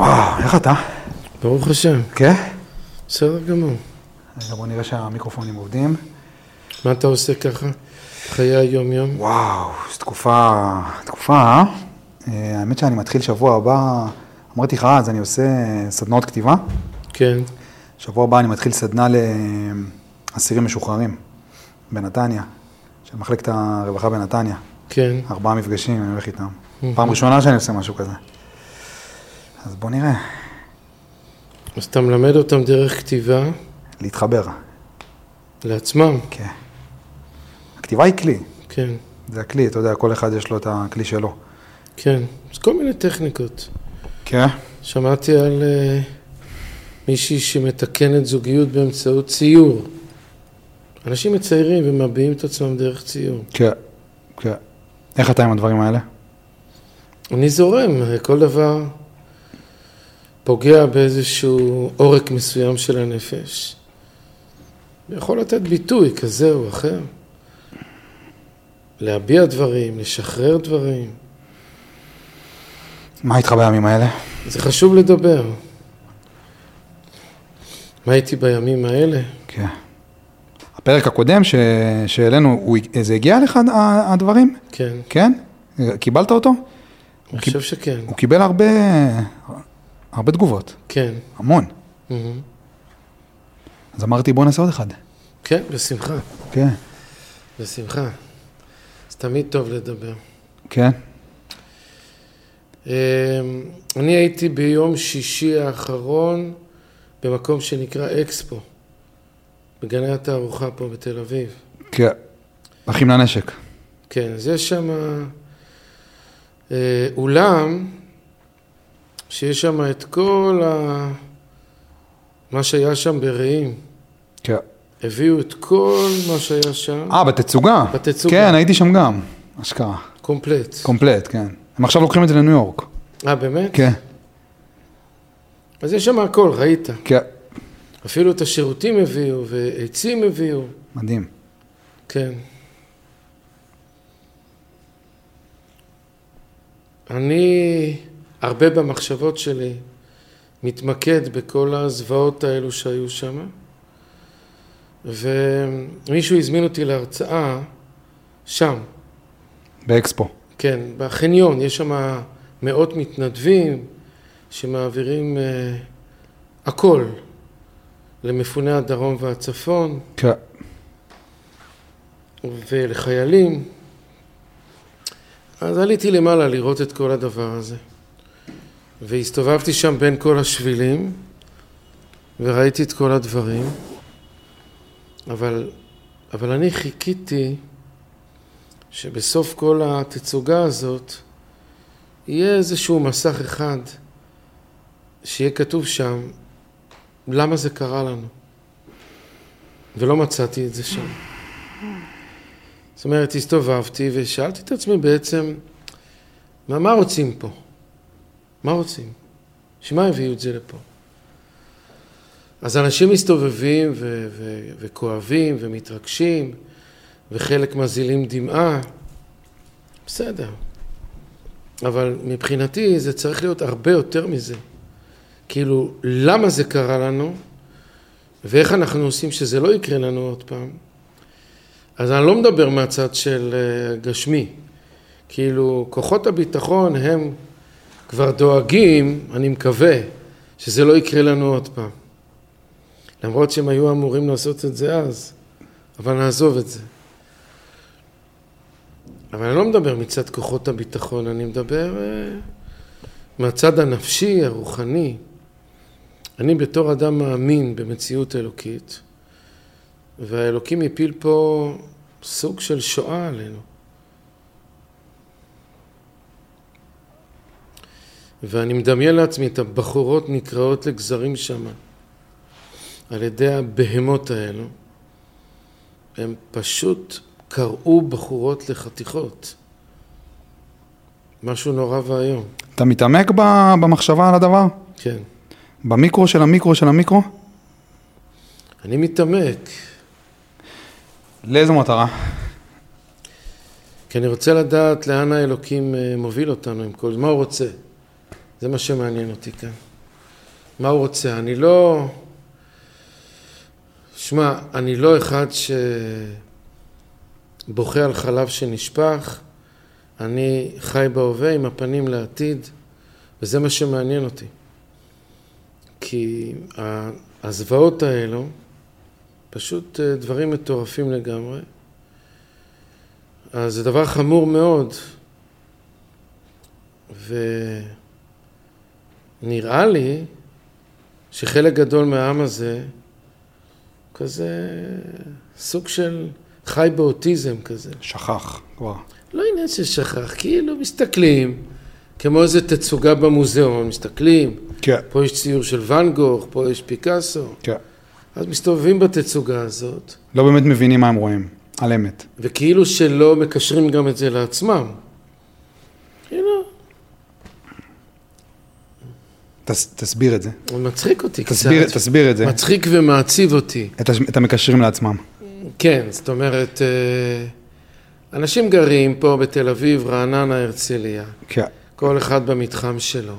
וואו, איך אתה? ברוך השם, כן? בסדר גמור. רגע, בוא נראה שהמיקרופונים עובדים. מה אתה עושה ככה? חיי היום-יום? וואו, זו תקופה, תקופה, אה? אה? האמת שאני מתחיל שבוע הבא, אמרתי לך אז, אני עושה סדנאות כתיבה. כן, שבוע הבא אני מתחיל סדנה לאסירים משוחררים בנתניה, של מחלקת הרווחה בנתניה. כן. ארבעה מפגשים, אני הולך איתם. פעם ראשונה שאני עושה משהו כזה. אז בוא נראה, אז אתה מלמד אותם דרך כתיבה להתחבר. לעצמם? כן. הכתיבה היא כלי, כן, זה הכלי, אתה יודע, כל אחד יש לו את הכלי שלו. כן. אז כל מיני טכניקות. כן? שמעתי על uh, מישהי שמתקנת זוגיות באמצעות ציור. אנשים מציירים ומביעים את עצמם דרך ציור. כן, כן. איך אתה עם הדברים האלה? אני זורם, כל דבר פוגע באיזשהו עורק מסוים של הנפש. יכול לתת ביטוי כזה או אחר. להביע דברים, לשחרר דברים. מה איתך בימים האלה? זה חשוב לדבר. מה הייתי בימים האלה? כן. הפרק הקודם ש... שהעלינו. זה הגיע לך הדברים? כן, כן? קיבלת אותו? אני חושב שכן. הוא קיבל הרבה, הרבה תגובות, כן. המון. אז אמרתי, בוא נעשה עוד אחד. כן, בשמחה, כן. בשמחה. אז תמיד טוב לדבר. כן? אמ, אני הייתי ביום שישי האחרון במקום שנקרא אקספו, בגני התערוכה פה בתל אביב. כן. אחים לנשק. כן, אז יש שם אה, אולם שיש שם את כל ה... מה שהיה שם ברעים. כן. הביאו את כל מה שהיה שם, אה, בתצוגה. בתצוגה. כן, הייתי שם גם. אשכרה. קומפלט. קומפלט, כן. הם עכשיו לוקחים את זה לניו יורק. אה, באמת? כן. אז יש שם הכל, ראית. כן. אפילו את השירותים הביאו, ועצים הביאו. מדהים. כן. אני הרבה במחשבות שלי מתמקד בכל הזוועות האלו שהיו שם, ומישהו הזמין אותי להרצאה שם, באקספו. כן, בחניון, יש שם מאות מתנדבים שמעבירים uh, הכל למפוני הדרום והצפון כן. ולחיילים. אז עליתי למעלה לראות את כל הדבר הזה. והסתובבתי שם בין כל השבילים וראיתי את כל הדברים, אבל, אבל אני חיכיתי שבסוף כל התצוגה הזאת יהיה איזשהו מסך אחד שיהיה כתוב שם למה זה קרה לנו. ולא מצאתי את זה שם. זאת אומרת, הסתובבתי ושאלתי את עצמי בעצם, מה, מה רוצים פה? מה רוצים? שמה הביאו את זה לפה? אז אנשים מסתובבים ו- ו- וכואבים ומתרגשים, וחלק מזילים דמעה, בסדר. אבל מבחינתי זה צריך להיות הרבה יותר מזה. כאילו, למה זה קרה לנו, ואיך אנחנו עושים שזה לא יקרה לנו עוד פעם. אז אני לא מדבר מהצד של אה, גשמי. כאילו, כוחות הביטחון הם כבר דואגים, אני מקווה, שזה לא יקרה לנו עוד פעם. למרות שהם היו אמורים לעשות את זה אז, אבל נעזוב את זה. אבל אני לא מדבר מצד כוחות הביטחון, אני מדבר אה, מהצד הנפשי, הרוחני. אני בתור אדם מאמין במציאות אלוקית, והאלוקים הפיל פה סוג של שואה עלינו. ואני מדמיין לעצמי את הבחורות נקרעות לגזרים שם על ידי הבהמות האלו. הם פשוט קרעו בחורות לחתיכות. משהו נורא ואיום. אתה מתעמק במחשבה על הדבר? כן. במיקרו של המיקרו של המיקרו? אני מתעמק, לאיזו מטרה? כי אני רוצה לדעת לאן האלוקים אה, מוביל אותנו עם כל מה הוא רוצה. זה מה שמעניין אותי כאן. מה הוא רוצה? אני לא... שמע, אני לא אחד שבוכה על חלב שנשפך, אני חי בהווה עם הפנים לעתיד, וזה מה שמעניין אותי. כי הזוועות האלו, פשוט אה, דברים מטורפים לגמרי. אז זה דבר חמור מאוד, ונראה לי שחלק גדול מהעם הזה כזה סוג של חי באוטיזם כזה. שכח כבר. לא עניין של שכח, כאילו מסתכלים, כמו איזה תצוגה במוזיאון, מסתכלים, כן. פה יש ציור של ואן גוך, פה יש פיקאסו, כן. אז מסתובבים בתצוגה הזאת, לא באמת מבינים מה הם רואים, על אמת. וכאילו שלא מקשרים גם את זה לעצמם. כאילו, תס, תסביר את זה. זה מצחיק אותי תסביר, קצת. תסביר את זה. מצחיק ומעציב אותי. את, את המקשרים לעצמם. כן, זאת אומרת, אה, אנשים גרים פה בתל אביב, רעננה, הרצליה, כן. כל אחד במתחם שלו.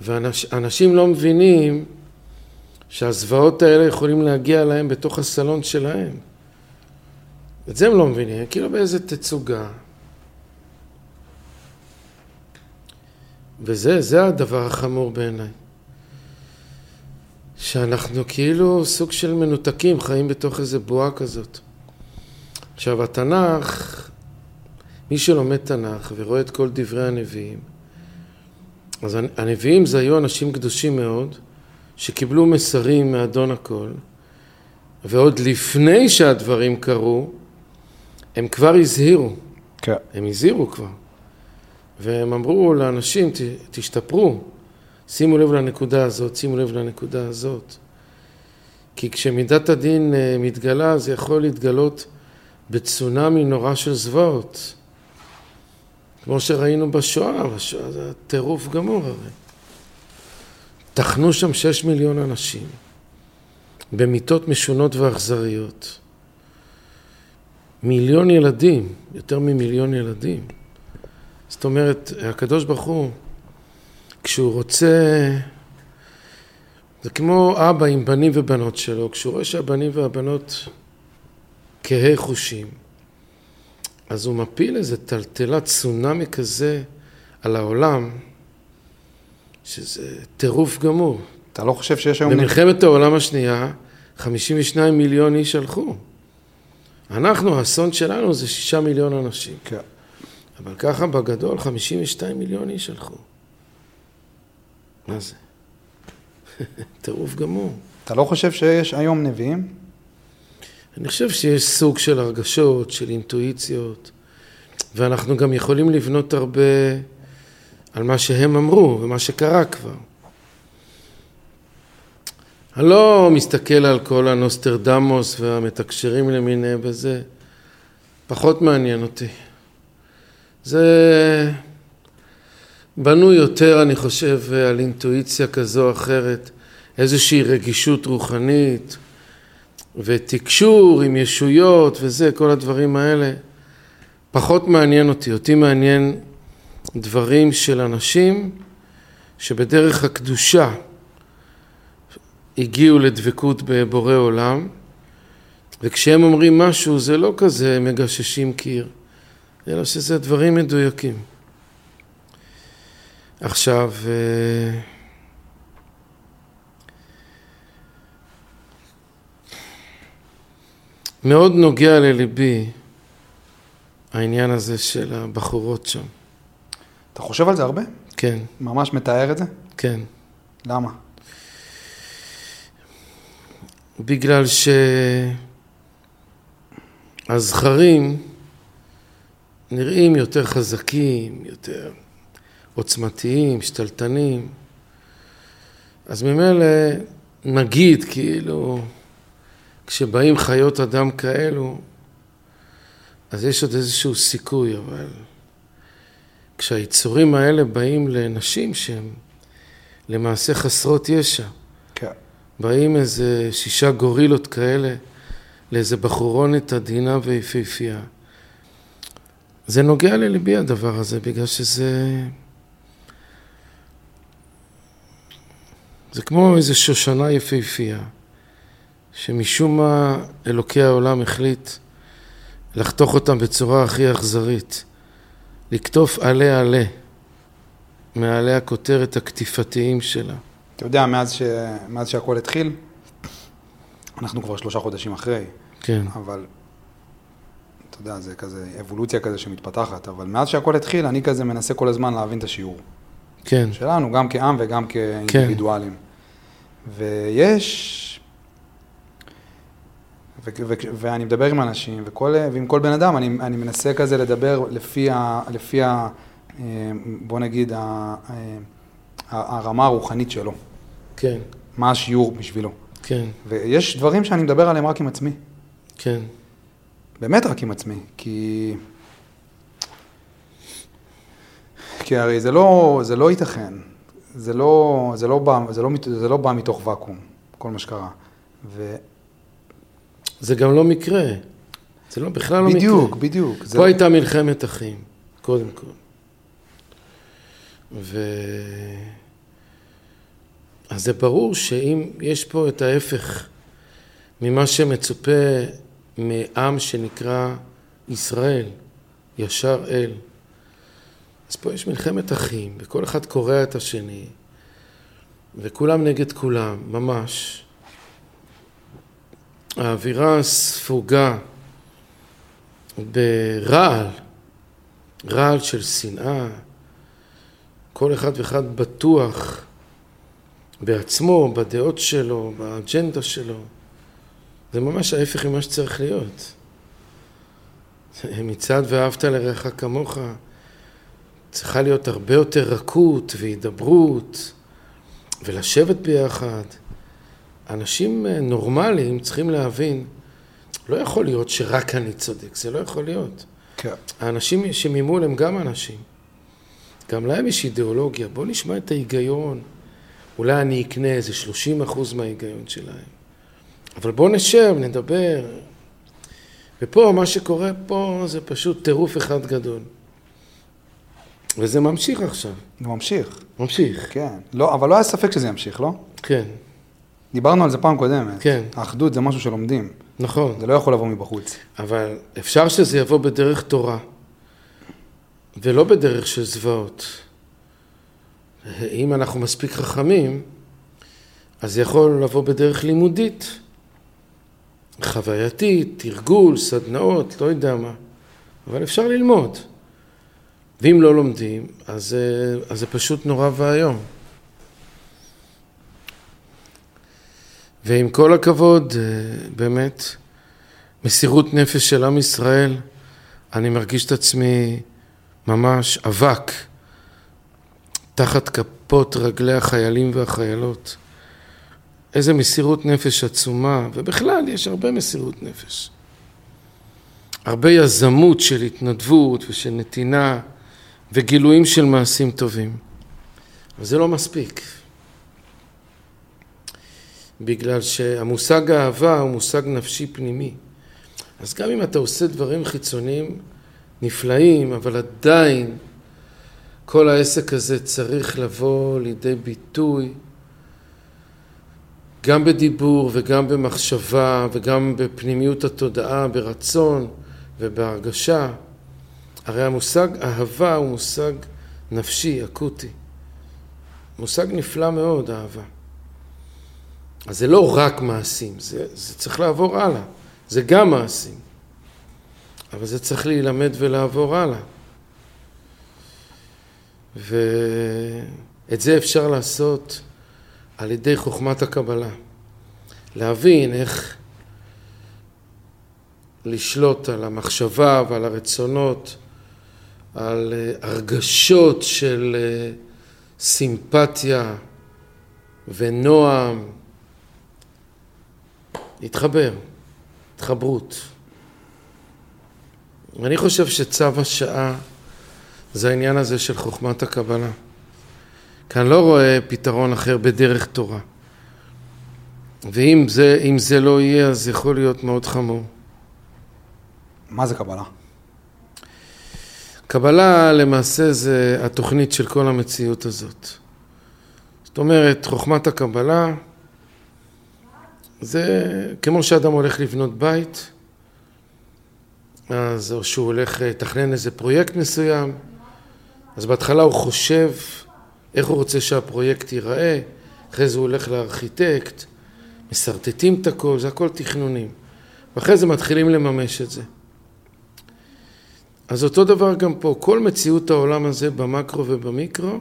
ואנשים לא מבינים שהזוועות האלה יכולים להגיע להם בתוך הסלון שלהם. את זה הם לא מבינים, כאילו באיזה תצוגה. וזה, זה הדבר החמור בעיניי. שאנחנו כאילו סוג של מנותקים, חיים בתוך איזה בועה כזאת. עכשיו, התנ"ך, מי שלומד תנ"ך ורואה את כל דברי הנביאים, אז הנביאים זה היו אנשים קדושים מאוד, שקיבלו מסרים מאדון הכל, ועוד לפני שהדברים קרו, הם כבר הזהירו, כן. הם הזהירו כבר. והם אמרו לאנשים, "ת- תשתפרו, שימו לב לנקודה הזאת, שימו לב לנקודה הזאת. כי כשמידת הדין אה, מתגלה, זה יכול להתגלות בצונאמי נורא של זוועות. כמו שראינו בשואה, בשואה זה טירוף גמור הרי. טחנו שם שש מיליון אנשים, במיטות משונות ואכזריות. מיליון ילדים, יותר ממיליון ילדים. זאת אומרת, הקדוש ברוך הוא, כשהוא רוצה, זה כמו אבא עם בנים ובנות שלו, כשהוא רואה שהבנים והבנות כהי חושים, אז הוא מפיל איזה טלטלה צונאמי כזה על העולם, שזה טירוף גמור. אתה לא חושב שיש היום... במלחמת העולם השנייה, 52 מיליון איש הלכו. אנחנו, האסון שלנו זה שישה מיליון אנשים. כן. אבל ככה בגדול 52 מיליון איש הלכו. מה זה? טירוף גמור. אתה לא חושב שיש היום נביאים? אני חושב שיש סוג של הרגשות, של אינטואיציות, ואנחנו גם יכולים לבנות הרבה על מה שהם אמרו ומה שקרה כבר. אני לא מסתכל על כל הנוסטרדמוס והמתקשרים למיניהם וזה, פחות מעניין אותי. זה בנוי יותר, אני חושב, על אינטואיציה כזו או אחרת, איזושהי רגישות רוחנית ותקשור עם ישויות וזה, כל הדברים האלה. פחות מעניין אותי, אותי מעניין דברים של אנשים שבדרך הקדושה הגיעו לדבקות בבורא עולם, וכשהם אומרים משהו זה לא כזה מגששים קיר, אלא שזה דברים מדויקים. עכשיו, אה, מאוד נוגע לליבי העניין הזה של הבחורות שם. אתה חושב על זה הרבה? כן, ממש מתאר את זה? כן. למה? בגלל שהזכרים נראים יותר חזקים, יותר עוצמתיים, שתלטנים. אז ממילא נגיד, כאילו, כשבאים חיות אדם כאלו, אז יש עוד איזשהו סיכוי, אבל כשהיצורים האלה באים לנשים שהן למעשה חסרות ישע, כן. באים איזה שישה גורילות כאלה לאיזה בחורונת עדינה ויפהפייה. זה נוגע לליבי הדבר הזה, בגלל שזה... זה כמו איזה שושנה יפהפייה, שמשום מה אלוקי העולם החליט לחתוך אותם בצורה הכי אכזרית, לקטוף עלה עלה מעלי הכותרת הקטיפתיים שלה. אתה יודע, מאז, ש... מאז שהכל התחיל, אנחנו כבר שלושה חודשים אחרי, כן, אבל אתה יודע, זה כזה אבולוציה כזה שמתפתחת, אבל מאז שהכל התחיל, אני כזה מנסה כל הזמן להבין את השיעור. כן, שלנו, גם כעם וגם כאינדיבידואלים. ויש... ו- ו- ואני מדבר עם אנשים, וכל, ועם כל בן אדם, אני, אני מנסה כזה לדבר לפי, ה, לפי ה, אה, בוא נגיד, ה, אה, ה- הרמה הרוחנית שלו, כן, מה השיעור בשבילו. כן, ויש דברים שאני מדבר עליהם רק עם עצמי, כן, באמת רק עם עצמי, כי... כי הרי זה לא, זה לא ייתכן, זה לא, זה, לא בא, זה, לא, זה לא בא מתוך ואקום, כל מה שקרה. ו... זה גם לא מקרה. זה לא, בכלל לא בדיוק, מקרה. בדיוק. זה... פה הייתה מלחמת אחים, קודם כל. ו... אז זה ברור שאם יש פה את ההפך ממה שמצופה מעם שנקרא ישראל, ישר אל, אז פה יש מלחמת אחים, וכל אחד קורע את השני, וכולם נגד כולם, ממש. האווירה ספוגה ברעל, רעל של שנאה, כל אחד ואחד בטוח בעצמו, בדעות שלו, באג'נדה שלו. זה ממש ההפך ממה שצריך להיות. מצד ואהבת לרעך כמוך, צריכה להיות הרבה יותר רכות והידברות ולשבת ביחד. אנשים אה, נורמליים צריכים להבין, לא יכול להיות שרק אני צודק, זה לא יכול להיות. כן. האנשים שממול הם גם אנשים. גם להם יש אידיאולוגיה. בואו נשמע את ההיגיון. אולי אני אקנה איזה 30 אחוז מההיגיון שלהם. אבל בואו נשב, נדבר. ופה, מה שקורה פה זה פשוט טירוף אחד גדול. וזה ממשיך עכשיו. זה ממשיך, ממשיך. כן. לא, אבל לא היה ספק שזה ימשיך, לא? כן, דיברנו על זה פעם קודמת. כן. האחדות זה משהו שלומדים, נכון. זה לא יכול לבוא מבחוץ. אבל אפשר שזה יבוא בדרך תורה, ולא בדרך של זוועות. אם אנחנו מספיק חכמים, אז זה יכול לבוא בדרך לימודית, חווייתית, תרגול, סדנאות, לא יודע מה. אבל אפשר ללמוד. ואם לא לומדים, אז, זה- אז זה פשוט נורא ואיום. ועם כל הכבוד, אה, באמת, מסירות נפש של עם ישראל, אני מרגיש את עצמי ממש אבק תחת כפות רגלי החיילים והחיילות. איזה מסירות נפש עצומה, ובכלל יש הרבה מסירות נפש. הרבה יזמות של התנדבות ושל נתינה וגילויים של מעשים טובים. אבל זה לא מספיק. בגלל שהמושג אהבה הוא מושג נפשי פנימי. אז גם אם אתה עושה דברים חיצוניים נפלאים, אבל עדיין כל העסק הזה צריך לבוא לידי ביטוי גם בדיבור וגם במחשבה וגם בפנימיות התודעה, ברצון ובהרגשה. הרי המושג אהבה הוא מושג נפשי, אקוטי. מושג נפלא מאוד, אהבה. אז זה לא רק מעשים, זה, זה צריך לעבור הלאה. זה גם מעשים. אבל זה צריך להילמד ולעבור הלאה. ואת זה אפשר לעשות על ידי חוכמת הקבלה. להבין איך לשלוט על המחשבה ועל הרצונות, על אה, הרגשות של אה, סימפתיה ונועם. להתחבר, התחברות. אני חושב שצו השעה זה העניין הזה של חוכמת הקבלה. כי אני לא רואה פתרון אחר בדרך תורה. ואם זה, זה לא יהיה, אז יכול להיות מאוד חמור. מה זה קבלה? קבלה למעשה זה התוכנית של כל המציאות הזאת. זאת זאת אומרת, חוכמת הקבלה זה כמו שאדם הולך לבנות בית, אז או שהוא הולך לתכנן איזה פרויקט מסוים, אז בהתחלה הוא חושב איך הוא רוצה שהפרויקט ייראה, אחרי זה הוא הולך לארכיטקט, משרטטים את הכל, זה הכל תכנונים. ואחרי זה מתחילים לממש את זה. אז אותו דבר גם פה, כל מציאות העולם הזה במקרו ובמיקרו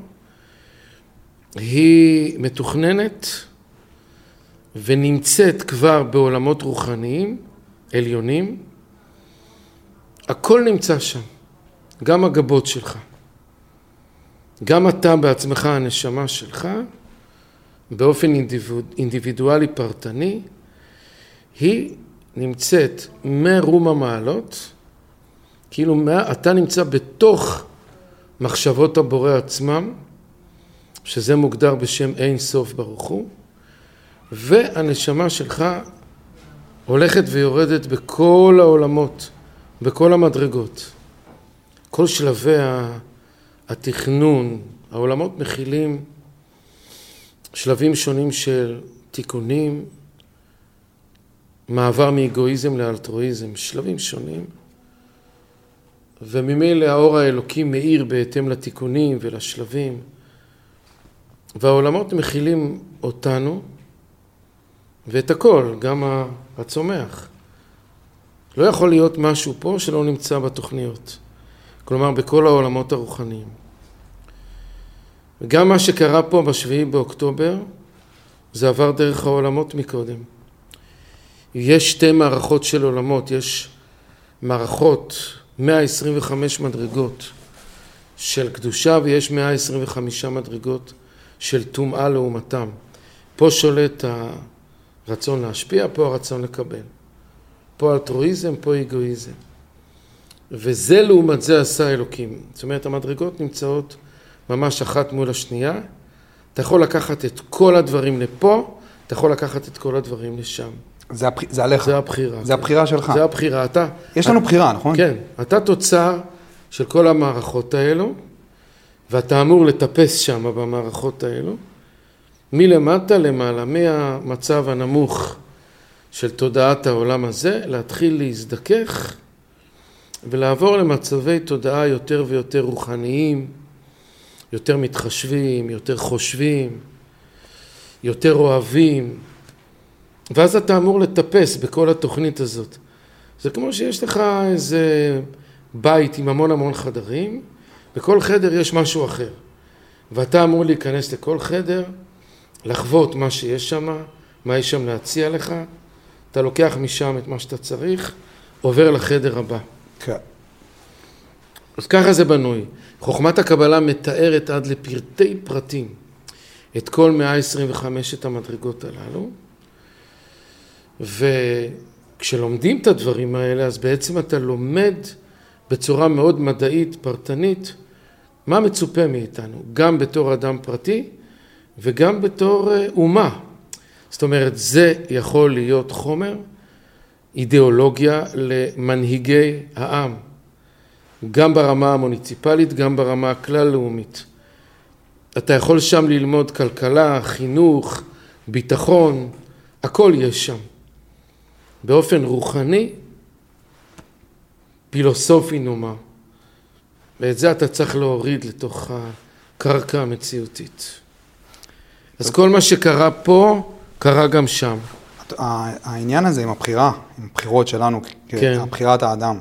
היא מתוכננת ונמצאת כבר בעולמות רוחניים, עליונים, הכל נמצא שם, גם הגבות שלך. גם אתה בעצמך, הנשמה שלך, באופן אינדיבידואלי פרטני, היא נמצאת מרום המעלות, כאילו אתה נמצא בתוך מחשבות הבורא עצמם, שזה מוגדר בשם אין סוף ברוך הוא, והנשמה שלך הולכת ויורדת בכל העולמות, בכל המדרגות. כל שלבי התכנון, העולמות מכילים שלבים שונים של תיקונים, מעבר מאגואיזם לאלטרואיזם, שלבים שונים, וממילא האור האלוקי מאיר בהתאם לתיקונים ולשלבים, והעולמות מכילים אותנו ואת הכל, גם הצומח. לא יכול להיות משהו פה שלא נמצא בתוכניות, כלומר בכל העולמות הרוחניים. וגם מה שקרה פה בשביעי באוקטובר, זה עבר דרך העולמות מקודם. יש שתי מערכות של עולמות, יש מערכות 125 מדרגות של קדושה ויש 125 מדרגות של טומאה לעומתם. פה שולט הרצון להשפיע, פה הרצון לקבל. פה אלטרואיזם, פה אגואיזם. וזה לעומת זה עשה אלוקים. זאת אומרת, המדרגות נמצאות ממש אחת מול השנייה. אתה יכול לקחת את כל הדברים לפה, אתה יכול לקחת את כל הדברים לשם. זה, הבח... זה עליך. זה הבחירה. זה כן. הבחירה שלך. זה הבחירה. אתה... יש לנו בחירה, נכון? כן. אתה תוצר של כל המערכות האלו, ואתה אמור לטפס שם במערכות האלו, מלמטה למעלה, מהמצב הנמוך של תודעת העולם הזה, להתחיל להזדכך ולעבור למצבי תודעה יותר ויותר רוחניים, יותר מתחשבים, יותר חושבים, יותר אוהבים, ואז אתה אמור לטפס בכל התוכנית הזאת. זה כמו שיש לך איזה בית עם המון המון חדרים, בכל חדר יש משהו אחר. ואתה אמור להיכנס לכל חדר, לחוות מה שיש שם, מה יש שם להציע לך, אתה לוקח משם את מה שאתה צריך, עובר לחדר הבא. כן. אז ככה זה בנוי. חוכמת הקבלה מתארת עד לפרטי פרטים את כל 125 את המדרגות הללו, וכשלומדים את הדברים האלה, אז בעצם אתה לומד בצורה מאוד מדעית, פרטנית, מה מצופה מאיתנו, גם בתור אדם פרטי וגם בתור אה, אומה. זאת אומרת, זה יכול להיות חומר, אידיאולוגיה למנהיגי העם. גם ברמה המוניציפלית, גם ברמה הכלל-לאומית. אתה יכול שם ללמוד כלכלה, חינוך, ביטחון, הכל יש שם. באופן רוחני, פילוסופי נאמר. ואת זה אתה צריך להוריד לתוך הקרקע המציאותית. אז כל מה שקרה פה, קרה גם שם. העניין הזה עם הבחירה, עם הבחירות שלנו, כן. בחירת האדם,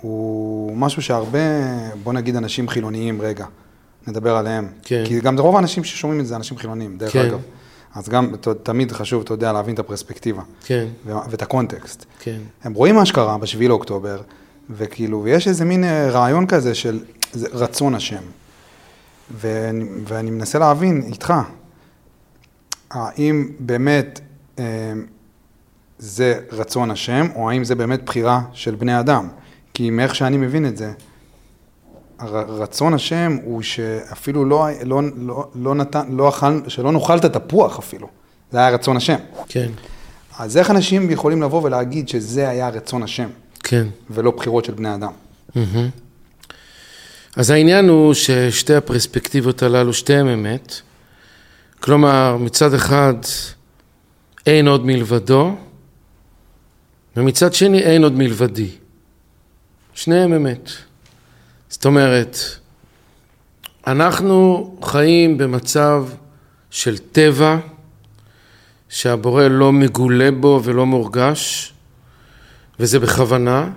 הוא משהו שהרבה, בוא נגיד אנשים חילוניים רגע, נדבר עליהם. כן. כי גם רוב האנשים ששומעים את זה, אנשים חילוניים, דרך כן. אגב. אז גם תמיד חשוב, אתה יודע, להבין את הפרספקטיבה. כן. ואת הקונטקסט. כן. הם רואים מה שקרה בשביעי לאוקטובר, וכאילו, ויש איזה מין אה, רעיון כזה של רצון השם. ואני, ואני מנסה להבין איתך, האם באמת זה רצון השם, או האם זה באמת בחירה של בני אדם? כי מאיך שאני מבין את זה, רצון השם הוא שאפילו לא, לא, לא, לא נתן, לא אכל, שלא נאכל את התפוח אפילו. זה היה רצון השם. כן. אז איך אנשים יכולים לבוא ולהגיד שזה היה רצון השם? כן. ולא בחירות של בני אדם? אז העניין הוא ששתי הפרספקטיבות הללו, שתיהן אמת, כלומר, מצד אחד אין עוד מלבדו, ומצד שני אין עוד מלבדי. שניהם אמת. זאת אומרת, אנחנו חיים במצב של טבע, שהבורא לא מגולה בו ולא מורגש, וזה בכוונה,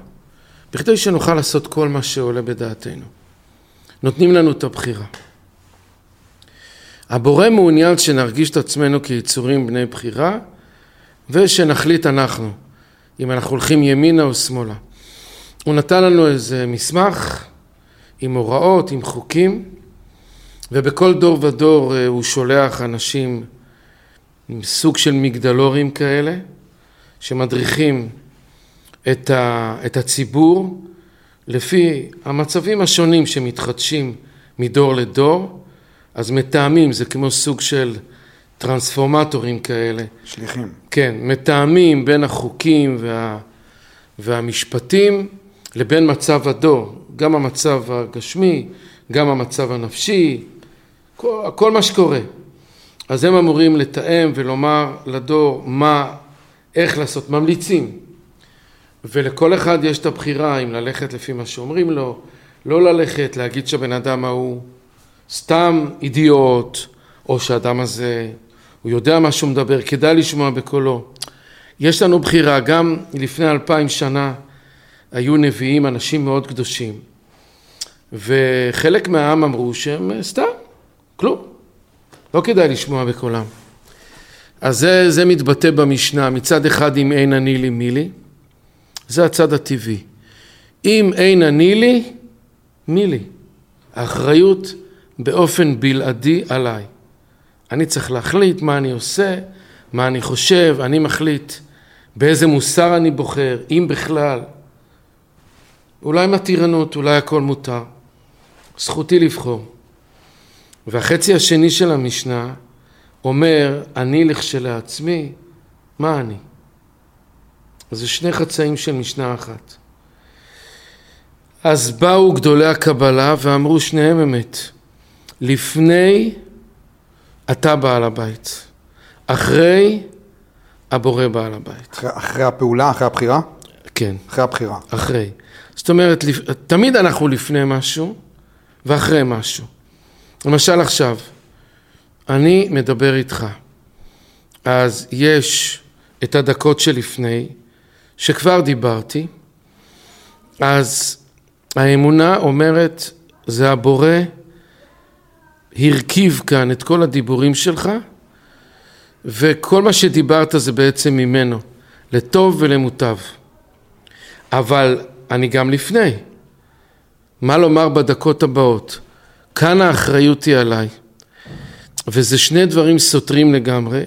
בכדי שנוכל לעשות כל מה שעולה בדעתנו. נותנים לנו את הבחירה. הבורא מעוניין שנרגיש את עצמנו כיצורים בני בחירה, ושנחליט אנחנו, אם אנחנו הולכים ימינה או שמאלה. הוא נתן לנו איזה מסמך עם הוראות, עם חוקים, ובכל דור ודור אה, הוא שולח אנשים עם סוג של מגדלורים כאלה, שמדריכים את, ה, את הציבור לפי המצבים השונים שמתחדשים מדור לדור, אז מתאמים, זה כמו סוג של טרנספורמטורים כאלה. שליחים. כן, מתאמים בין החוקים וה, והמשפטים לבין מצב הדור, גם המצב הגשמי, גם המצב הנפשי, כל, כל מה שקורה. אז הם אמורים לתאם ולומר לדור מה, איך לעשות, ממליצים. ולכל אחד יש את הבחירה אם ללכת לפי מה שאומרים לו, לא ללכת, להגיד שהבן אדם ההוא סתם אידיוט, או שהאדם הזה, הוא יודע מה שהוא מדבר, כדאי לשמוע בקולו. יש לנו בחירה, גם לפני אלפיים שנה היו נביאים, אנשים מאוד קדושים, וחלק מהעם אמרו שהם סתם, כלום, לא כדאי לשמוע בקולם. אז זה, זה מתבטא במשנה, מצד אחד אם אין אני לי מי לי, זה הצד הטבעי. אם אין אני לי, מי לי? האחריות באופן בלעדי עליי. אני צריך להחליט מה אני עושה, מה אני חושב, אני מחליט באיזה מוסר אני בוחר, אם בכלל. אולי מתירנות, אולי הכל מותר. זכותי לבחור. והחצי השני של המשנה אומר, אני לכשלעצמי, מה אני? אז זה שני חצאים של משנה אחת. אז באו גדולי הקבלה ואמרו שניהם אמת. לפני אתה בעל הבית, אחרי הבורא בעל הבית. אחרי, אחרי הפעולה, אחרי הבחירה? כן. אחרי הבחירה. אחרי. זאת אומרת, תמיד אנחנו לפני משהו ואחרי משהו. למשל עכשיו, אני מדבר איתך, אז יש את הדקות שלפני, שכבר דיברתי, אז האמונה אומרת, זה הבורא הרכיב כאן את כל הדיבורים שלך, וכל מה שדיברת זה בעצם ממנו, לטוב ולמוטב. אבל אני גם לפני. מה לומר בדקות הבאות? כאן האחריות היא עליי. וזה שני דברים סותרים לגמרי.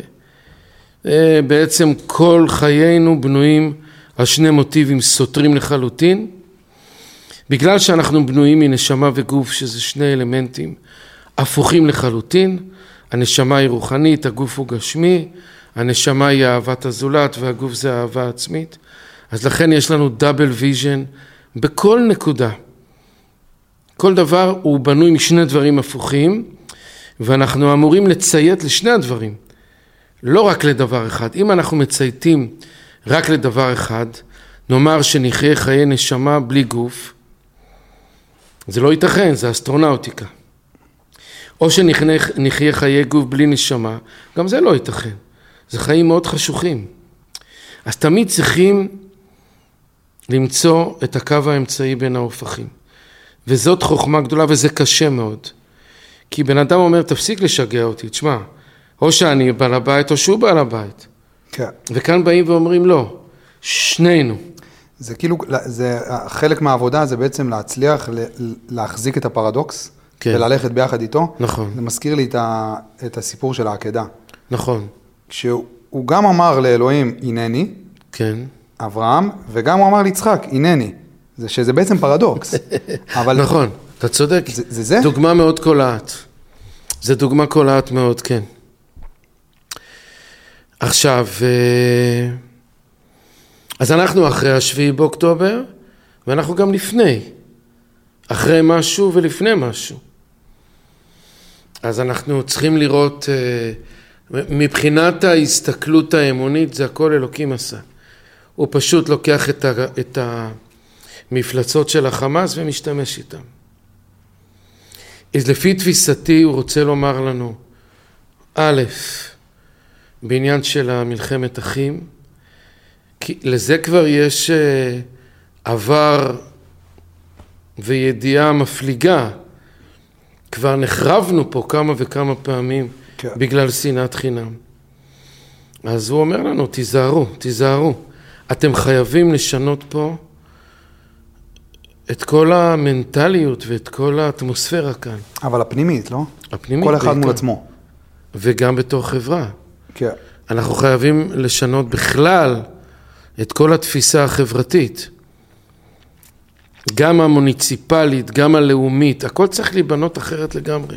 אה, בעצם כל חיינו בנויים על שני מוטיבים סותרים לחלוטין. בגלל שאנחנו בנויים מנשמה וגוף, שזה שני אלמנטים הפוכים לחלוטין, הנשמה היא רוחנית, הגוף הוא גשמי, הנשמה היא אהבת הזולת והגוף זה אהבה עצמית, אז לכן יש לנו double vision בכל נקודה. כל דבר הוא בנוי משני דברים הפוכים, ואנחנו אמורים לציית לשני הדברים, לא רק לדבר אחד. אם אנחנו מצייתים רק לדבר אחד, נאמר שנחיה חיי נשמה בלי גוף, זה לא ייתכן, זה אסטרונאוטיקה. או שנחיה חיי גוף בלי נשמה, גם זה לא ייתכן. זה חיים מאוד חשוכים. אז תמיד צריכים למצוא את הקו האמצעי בין ההופכים. וזאת חוכמה גדולה וזה קשה מאוד. כי בן אדם אומר, תפסיק לשגע אותי, תשמע, או שאני בעל הבית או שהוא בעל הבית. כן. וכאן באים ואומרים, לא, שנינו. זה כאילו, זה, חלק מהעבודה זה בעצם להצליח להחזיק את הפרדוקס, כן. וללכת ביחד איתו. נכון. זה מזכיר לי את, ה, את הסיפור של העקדה. נכון. כשהוא גם אמר לאלוהים, הנני, כן. אברהם, וגם הוא אמר ליצחק, הנני. זה שזה בעצם פרדוקס. אבל... נכון, אתה צודק. זה זה? זה? דוגמה מאוד קולעת. זה דוגמה קולעת מאוד, כן. עכשיו, אה, אז אנחנו אחרי השביעי באוקטובר, ואנחנו גם לפני. אחרי משהו ולפני משהו. אז אנחנו צריכים לראות, אה, מבחינת ההסתכלות האמונית, זה הכל אלוקים עשה. הוא פשוט לוקח את, ה, את המפלצות של החמאס ומשתמש איתן. אז לפי תפיסתי הוא רוצה לומר לנו, א', בעניין של המלחמת אחים, כי לזה כבר יש אה, עבר וידיעה מפליגה. כבר נחרבנו פה כמה וכמה פעמים כן. בגלל שנאת חינם. אז הוא אומר לנו, תיזהרו, תיזהרו. אתם חייבים לשנות פה את כל המנטליות ואת כל האטמוספירה כאן. אבל הפנימית, לא? הפנימית. כל אחד בעיקר. מול עצמו. וגם בתור חברה. כן. אנחנו חייבים לשנות בכלל את כל התפיסה החברתית. גם המוניציפלית, גם הלאומית, הכל צריך להיבנות אחרת לגמרי.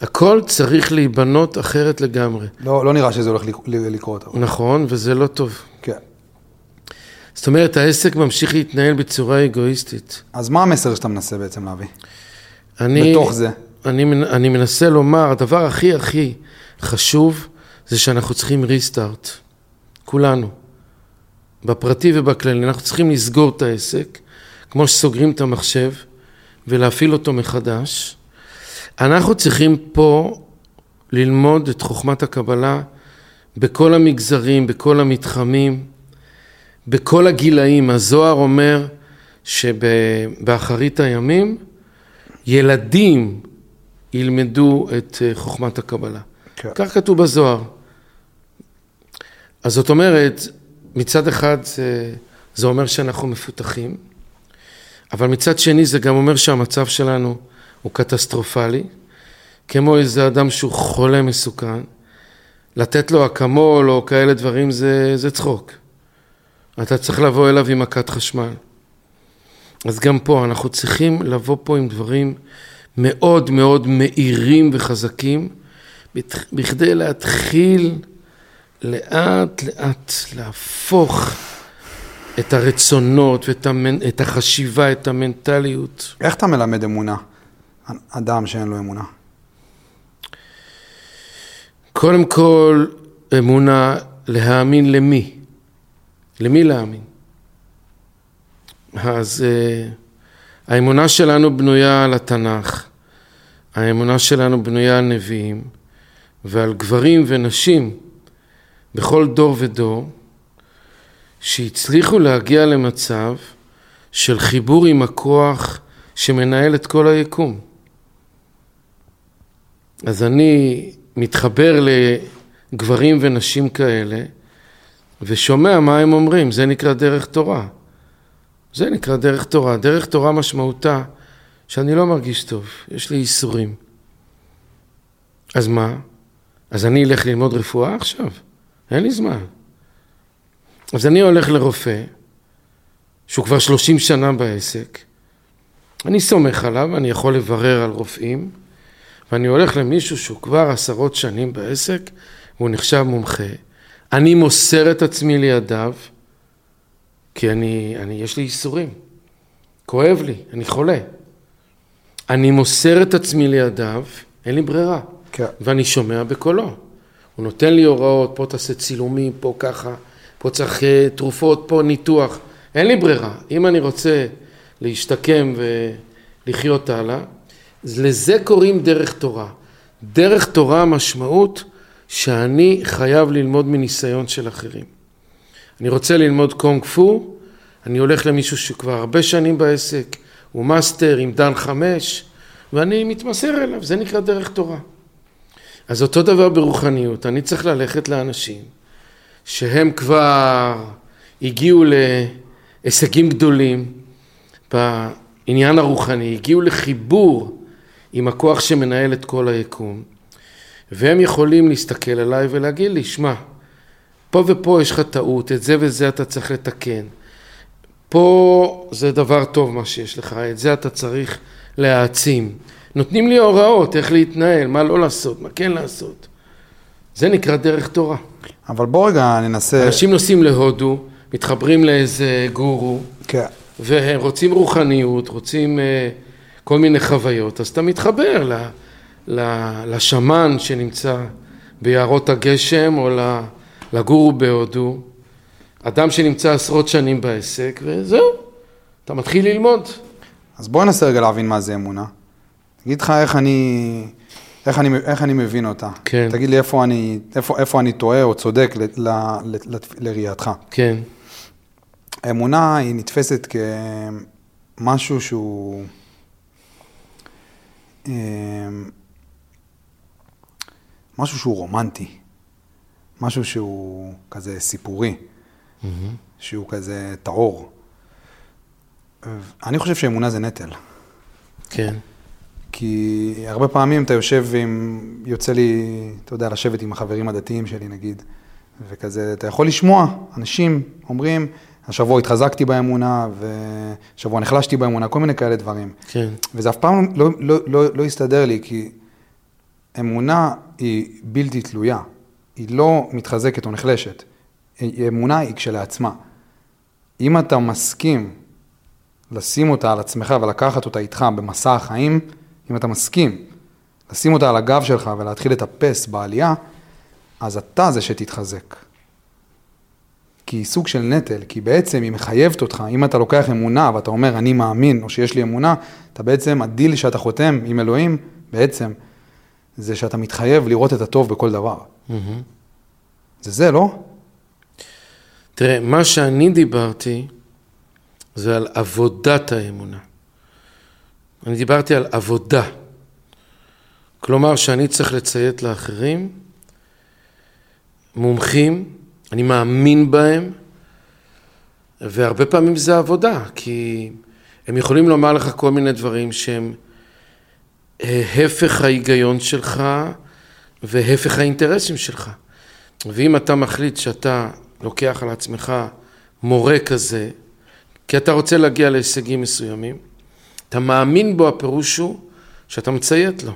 הכל צריך להיבנות אחרת לגמרי. לא, לא נראה שזה הולך לקרות. נכון, וזה לא טוב. כן. זאת אומרת, העסק ממשיך להתנהל בצורה אגואיסטית. אז מה המסר שאתה מנסה בעצם להביא? אני, בתוך זה. אני, אני מנסה לומר, הדבר הכי הכי חשוב זה שאנחנו צריכים ריסטארט. כולנו. בפרטי ובכללי. אנחנו צריכים לסגור את העסק, כמו שסוגרים את המחשב, ולהפעיל אותו מחדש. אנחנו צריכים פה ללמוד את חוכמת הקבלה בכל המגזרים, בכל המתחמים, בכל הגילאים. הזוהר אומר שבאחרית הימים ילדים ילמדו את אה, חוכמת הקבלה. כן. כך כתוב בזוהר. אז זאת אומרת, מצד אחד זה, זה אומר שאנחנו מפותחים, אבל מצד שני זה גם אומר שהמצב שלנו הוא קטסטרופלי, כמו איזה אדם שהוא חולה מסוכן, לתת לו אקמול או כאלה דברים זה, זה צחוק. אתה צריך לבוא אליו עם מכת חשמל. אז גם פה אנחנו צריכים לבוא פה עם דברים מאוד מאוד מהירים וחזקים, בכדי להתחיל לאט לאט להפוך את הרצונות ואת המנ... את החשיבה, את המנטליות. איך אתה מלמד אמונה? אדם שאין לו אמונה. קודם כל, אמונה להאמין למי? למי להאמין? אז uh, האמונה שלנו בנויה על התנ"ך, האמונה שלנו בנויה על נביאים ועל גברים ונשים בכל דור ודור, שהצליחו להגיע למצב של חיבור עם הכוח שמנהל את כל היקום. אז אני מתחבר לגברים ונשים כאלה ושומע מה הם אומרים, זה נקרא דרך תורה. זה נקרא דרך תורה. דרך תורה משמעותה שאני לא מרגיש טוב, יש לי ייסורים. אז מה? אז אני אלך ללמוד רפואה עכשיו? אין לי זמן. אז אני הולך לרופא, שהוא כבר שלושים שנה בעסק, אני סומך עליו, אני יכול לברר על רופאים, ואני הולך למישהו שהוא כבר עשרות שנים בעסק, והוא נחשב מומחה. אני מוסר את עצמי לידיו, כי אני, אני, יש לי ייסורים. כואב לי, אני חולה. אני מוסר את עצמי לידיו, אין לי ברירה. כן. ואני שומע בקולו. הוא נותן לי הוראות, פה תעשה צילומים, פה ככה, פה צריך אה, תרופות, פה ניתוח. אין לי ברירה. אם אני רוצה להשתקם ולחיות הלאה, לזה קוראים דרך תורה. דרך תורה המשמעות שאני חייב ללמוד מניסיון של אחרים. אני רוצה ללמוד קונג פו, אני הולך למישהו שכבר הרבה שנים בעסק, הוא מאסטר עם דן חמש, ואני מתמסר אליו, זה נקרא דרך תורה. אז אותו דבר ברוחניות, אני צריך ללכת לאנשים שהם כבר הגיעו להישגים גדולים בעניין הרוחני, הגיעו לחיבור עם הכוח שמנהל את כל היקום, והם יכולים להסתכל עליי ולהגיד לי, שמע, פה ופה יש לך טעות, את זה וזה אתה צריך לתקן. פה זה דבר טוב מה שיש לך, את זה אתה צריך להעצים. נותנים לי הוראות איך להתנהל, מה לא לעשות, מה כן לעשות. זה נקרא דרך תורה. אבל בוא רגע ננסה... אנשים נוסעים להודו, מתחברים לאיזה גורו, כן. והם רוצים רוחניות, רוצים uh, כל מיני חוויות, אז אתה מתחבר ל, ל- לשמן שנמצא ביערות הגשם, או ל- לגור בהודו. אדם שנמצא עשרות שנים בעסק, וזהו, אתה מתחיל ללמוד. אז בוא ננסה רגע להבין מה זה אמונה. אגיד לך איך אני, איך אני, איך אני מבין אותה. כן. תגיד לי איפה אני, איפה, איפה אני טועה או צודק ל, ל, ל, ל, לראייתך. כן, האמונה היא נתפסת כמשהו שהוא... אמ, משהו שהוא רומנטי, משהו שהוא כזה סיפורי, שהוא כזה טהור. אני חושב שאמונה זה נטל, כן, כי הרבה פעמים אתה יושב עם, יוצא לי, אתה יודע, לשבת עם החברים הדתיים שלי נגיד, וכזה, אתה יכול לשמוע אנשים אומרים, השבוע התחזקתי באמונה, ושבוע נחלשתי באמונה, כל מיני כאלה דברים. כן, וזה אף פעם לא, לא, לא, לא הסתדר לי, כי אמונה היא בלתי תלויה, היא לא מתחזקת או נחלשת. אמונה היא כשלעצמה. אם אתה מסכים לשים אותה על עצמך ולקחת אותה איתך במסע החיים, אם אתה מסכים לשים אותה על הגב שלך ולהתחיל לטפס בעלייה, אז אתה זה שתתחזק. כי היא סוג של נטל, כי בעצם היא מחייבת אותך, אם אתה לוקח אמונה ואתה אומר אני מאמין או שיש לי אמונה, אתה בעצם, הדיל שאתה חותם עם אלוהים, בעצם, זה שאתה מתחייב לראות את הטוב בכל דבר. מהמם. זה זה, לא? תראה, מה שאני דיברתי זה על עבודת האמונה. אני דיברתי על עבודה. כלומר שאני צריך לציית לאחרים, מומחים, אני מאמין בהם, והרבה פעמים זה עבודה, כי הם יכולים לומר לך כל מיני דברים שהם אה, הפך ההיגיון שלך והפך האינטרסים שלך. ואם אתה מחליט שאתה לוקח על עצמך מורה כזה, כי אתה רוצה להגיע להישגים מסוימים, אתה מאמין בו, הפירוש הוא שאתה מציית לו.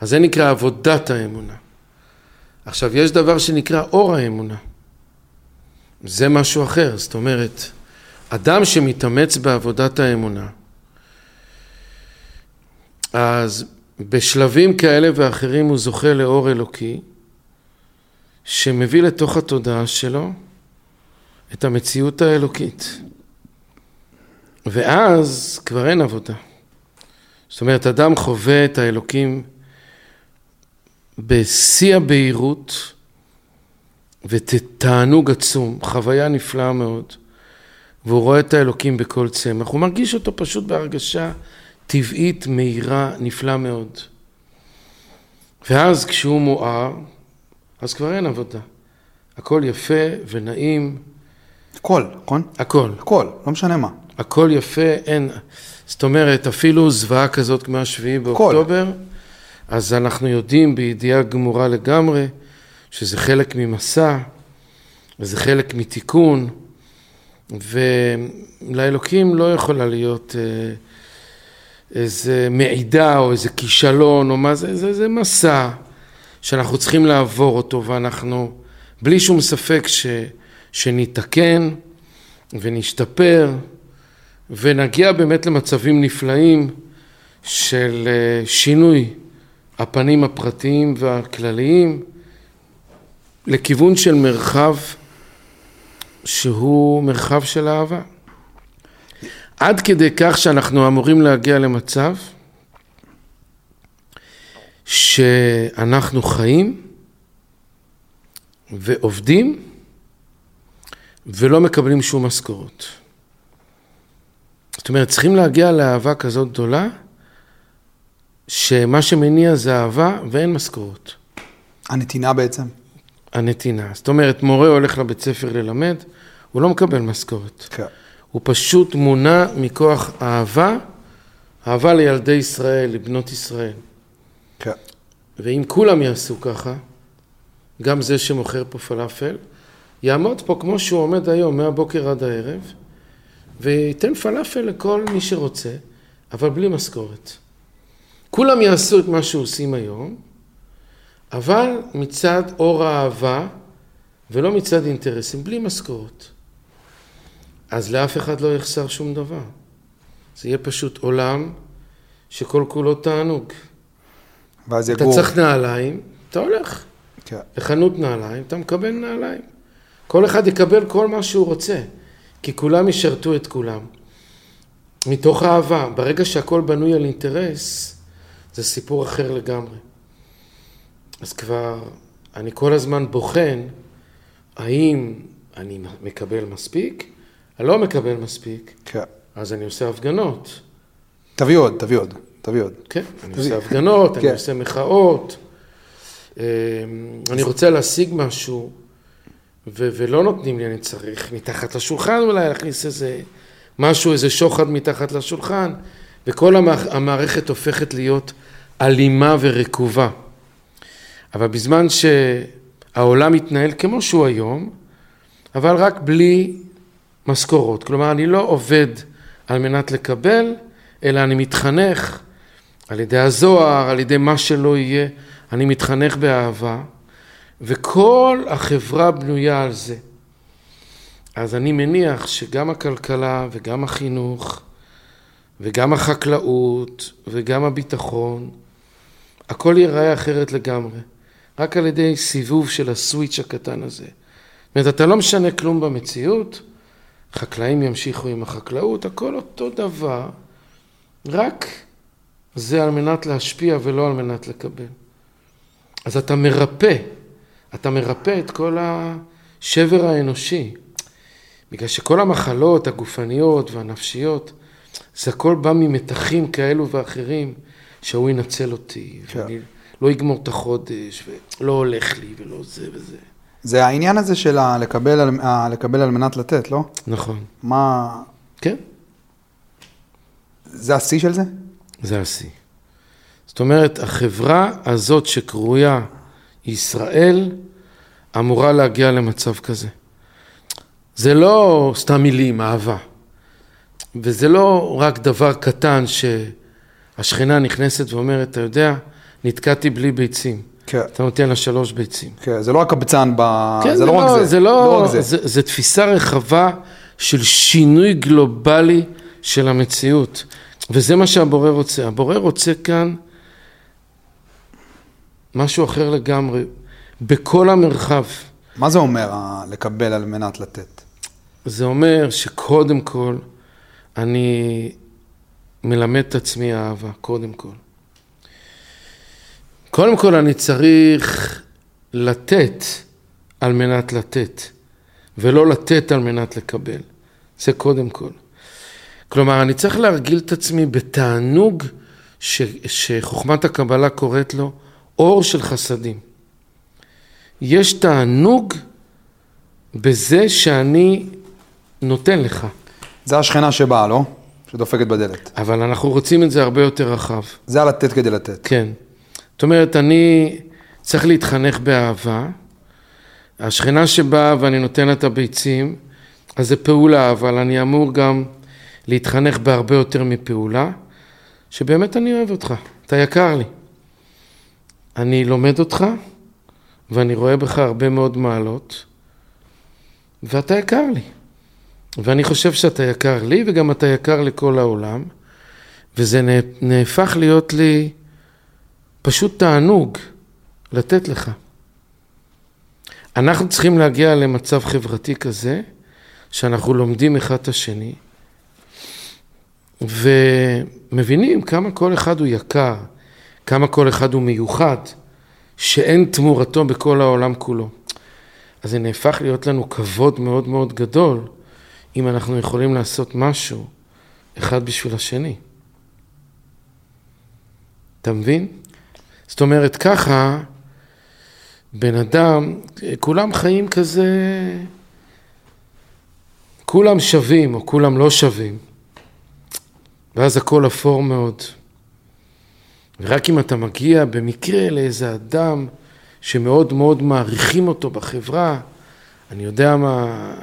אז זה נקרא עבודת האמונה. עכשיו, יש דבר שנקרא אור האמונה. זה משהו אחר, זאת אומרת, אדם שמתאמץ בעבודת האמונה, אז בשלבים כאלה ואחרים הוא זוכה לאור אלוקי, שמביא לתוך התודעה שלו את המציאות האלוקית. ואז כבר אין עבודה. זאת אומרת, אדם חווה את האלוקים בשיא הבהירות ותענוג עצום, חוויה נפלאה מאוד, והוא רואה את האלוקים בכל צמח. הוא מרגיש אותו פשוט בהרגשה טבעית, מהירה, נפלאה מאוד. ואז כשהוא מואר, אז כבר אין עבודה. הכל יפה ונעים, הכל, נכון? הכל. הכל, לא משנה מה. הכל יפה, אין... זאת אומרת, אפילו זוועה כזאת כמו השביעי באוקטובר, אז אנחנו יודעים בידיעה גמורה לגמרי שזה חלק ממסע, וזה חלק מתיקון, ולאלוקים לא יכולה להיות אה, איזה מעידה או איזה כישלון או מה זה, זה, זה מסע שאנחנו צריכים לעבור אותו, ואנחנו בלי שום ספק ש, שניתקן ונשתפר ונגיע באמת למצבים נפלאים של אה, שינוי הפנים הפרטיים והכלליים לכיוון של מרחב שהוא מרחב של אהבה. עד כדי כך שאנחנו אמורים להגיע למצב שאנחנו חיים ועובדים ולא מקבלים שום משכורת. זאת אומרת, צריכים להגיע לאהבה כזאת גדולה, שמה שמניע זה אהבה ואין משכורת. הנתינה בעצם. הנתינה. זאת אומרת, מורה הולך לבית ספר ללמד, הוא לא מקבל משכורת. כן. הוא פשוט מונע מכוח אהבה, אהבה לילדי ישראל, לבנות ישראל. כן. ואם כולם יעשו ככה, גם זה שמוכר פה פלאפל, יעמוד פה כמו שהוא עומד היום, מהבוקר עד הערב, וייתן פלאפל לכל מי שרוצה, אבל בלי משכורת. כולם יעשו את מה שעושים היום, אבל מצד אור האהבה, ולא מצד אינטרסים, בלי משכורת. אז לאף אחד לא יחסר שום דבר. זה יהיה פשוט עולם שכל כולו תענוג. ואז אתה יגור. צריך נעליים, אתה הולך כן. לחנות נעליים, אתה מקבל נעליים. כל אחד יקבל כל מה שהוא רוצה, כי כולם ישרתו את כולם. מתוך אהבה. ברגע שהכל בנוי על אינטרס, זה סיפור אחר לגמרי. אז כבר, אני כל הזמן בוחן האם אני מקבל מספיק, אני לא מקבל מספיק, כן. אז אני עושה הפגנות. תביא עוד, תביא עוד, תביא עוד. כן, אני עושה הפגנות, אני כן. עושה מחאות. אמ, אני רוצה להשיג משהו, ו- ולא נותנים לי, אני צריך מתחת לשולחן אולי להכניס איזה משהו, איזה שוחד מתחת לשולחן, וכל המע- המערכת הופכת להיות אלימה ורקובה. אבל בזמן שהעולם מתנהל כמו שהוא היום, אבל רק בלי משכורות. כלומר, אני לא עובד על מנת לקבל, אלא אני מתחנך על ידי הזוהר, על ידי מה שלא יהיה, אני מתחנך באהבה, וכל החברה בנויה על זה. אז אני מניח שגם הכלכלה וגם החינוך וגם החקלאות וגם הביטחון, הכל ייראה אחרת לגמרי, רק על ידי סיבוב של הסוויץ' הקטן הזה. זאת אומרת, אתה לא משנה כלום במציאות, חקלאים ימשיכו עם החקלאות, הכל אותו דבר, רק זה על מנת להשפיע ולא על מנת לקבל. אז אתה מרפא, אתה מרפא את כל השבר האנושי. בגלל שכל המחלות הגופניות והנפשיות, זה הכל בא ממתחים כאלו ואחרים, שההוא ינצל אותי, כן. ואני לא אגמור את החודש, ולא הולך לי, ולא זה וזה. זה העניין הזה של ה- לקבל על- ה- לקבל על מנת לתת, לא? נכון. מה... כן, זה השיא של זה? זה השיא. זאת אומרת, החברה הזאת שקרויה ישראל, אמורה להגיע למצב כזה. זה לא סתם מילים, אהבה. וזה לא רק דבר קטן שהשכנה נכנסת ואומרת, אתה יודע, נתקעתי בלי ביצים. כן. אתה נותן לה שלוש ביצים. כן, זה לא הקבצן ב... כן, זה לא רק זה. זה לא, רק זה. זה, זה תפיסה רחבה של שינוי גלובלי של המציאות. וזה מה שהבורא רוצה. הבורא רוצה כאן משהו אחר לגמרי, בכל המרחב. מה זה אומר לקבל על מנת לתת? זה אומר שקודם כל אני מלמד את עצמי אהבה, קודם כל. קודם כל אני צריך לתת על מנת לתת, ולא לתת על מנת לקבל. זה קודם כל. כלומר, אני צריך להרגיל את עצמי בתענוג ש, שחוכמת הקבלה קוראת לו אור של חסדים. יש תענוג בזה שאני נותן לך, זה השכנה שבאה, לא? שדופקת בדלת. אבל אנחנו רוצים את זה הרבה יותר רחב. זה הלתת כדי לתת. כן. זאת אומרת, אני צריך להתחנך באהבה. השכנה שבאה ואני נותן לה את הביצים, אז זה פעולה, אבל אני אמור גם להתחנך בהרבה יותר מפעולה, שבאמת אני אוהב אותך, אתה יקר לי. אני לומד אותך, ואני רואה בך הרבה מאוד מעלות, ואתה יקר לי. ואני חושב שאתה יקר לי, וגם אתה יקר לכל העולם, וזה נה- נהפך להיות לי פשוט תענוג לתת לך. אנחנו צריכים להגיע למצב חברתי כזה, שאנחנו לומדים אחד את השני, ומבינים כמה כל אחד הוא יקר, כמה כל אחד הוא מיוחד, שאין תמורתו בכל העולם כולו. אז זה נהפך להיות לנו כבוד מאוד מאוד גדול, אם אנחנו יכולים לעשות משהו אחד בשביל השני. אתה מבין? זאת אומרת, ככה, בן אדם, כולם חיים כזה, כולם שווים או כולם לא שווים, ואז הכל אפור מאוד. ורק אם אתה מגיע במקרה לאיזה אדם שמאוד מאוד מעריכים אותו בחברה, אני יודע מה,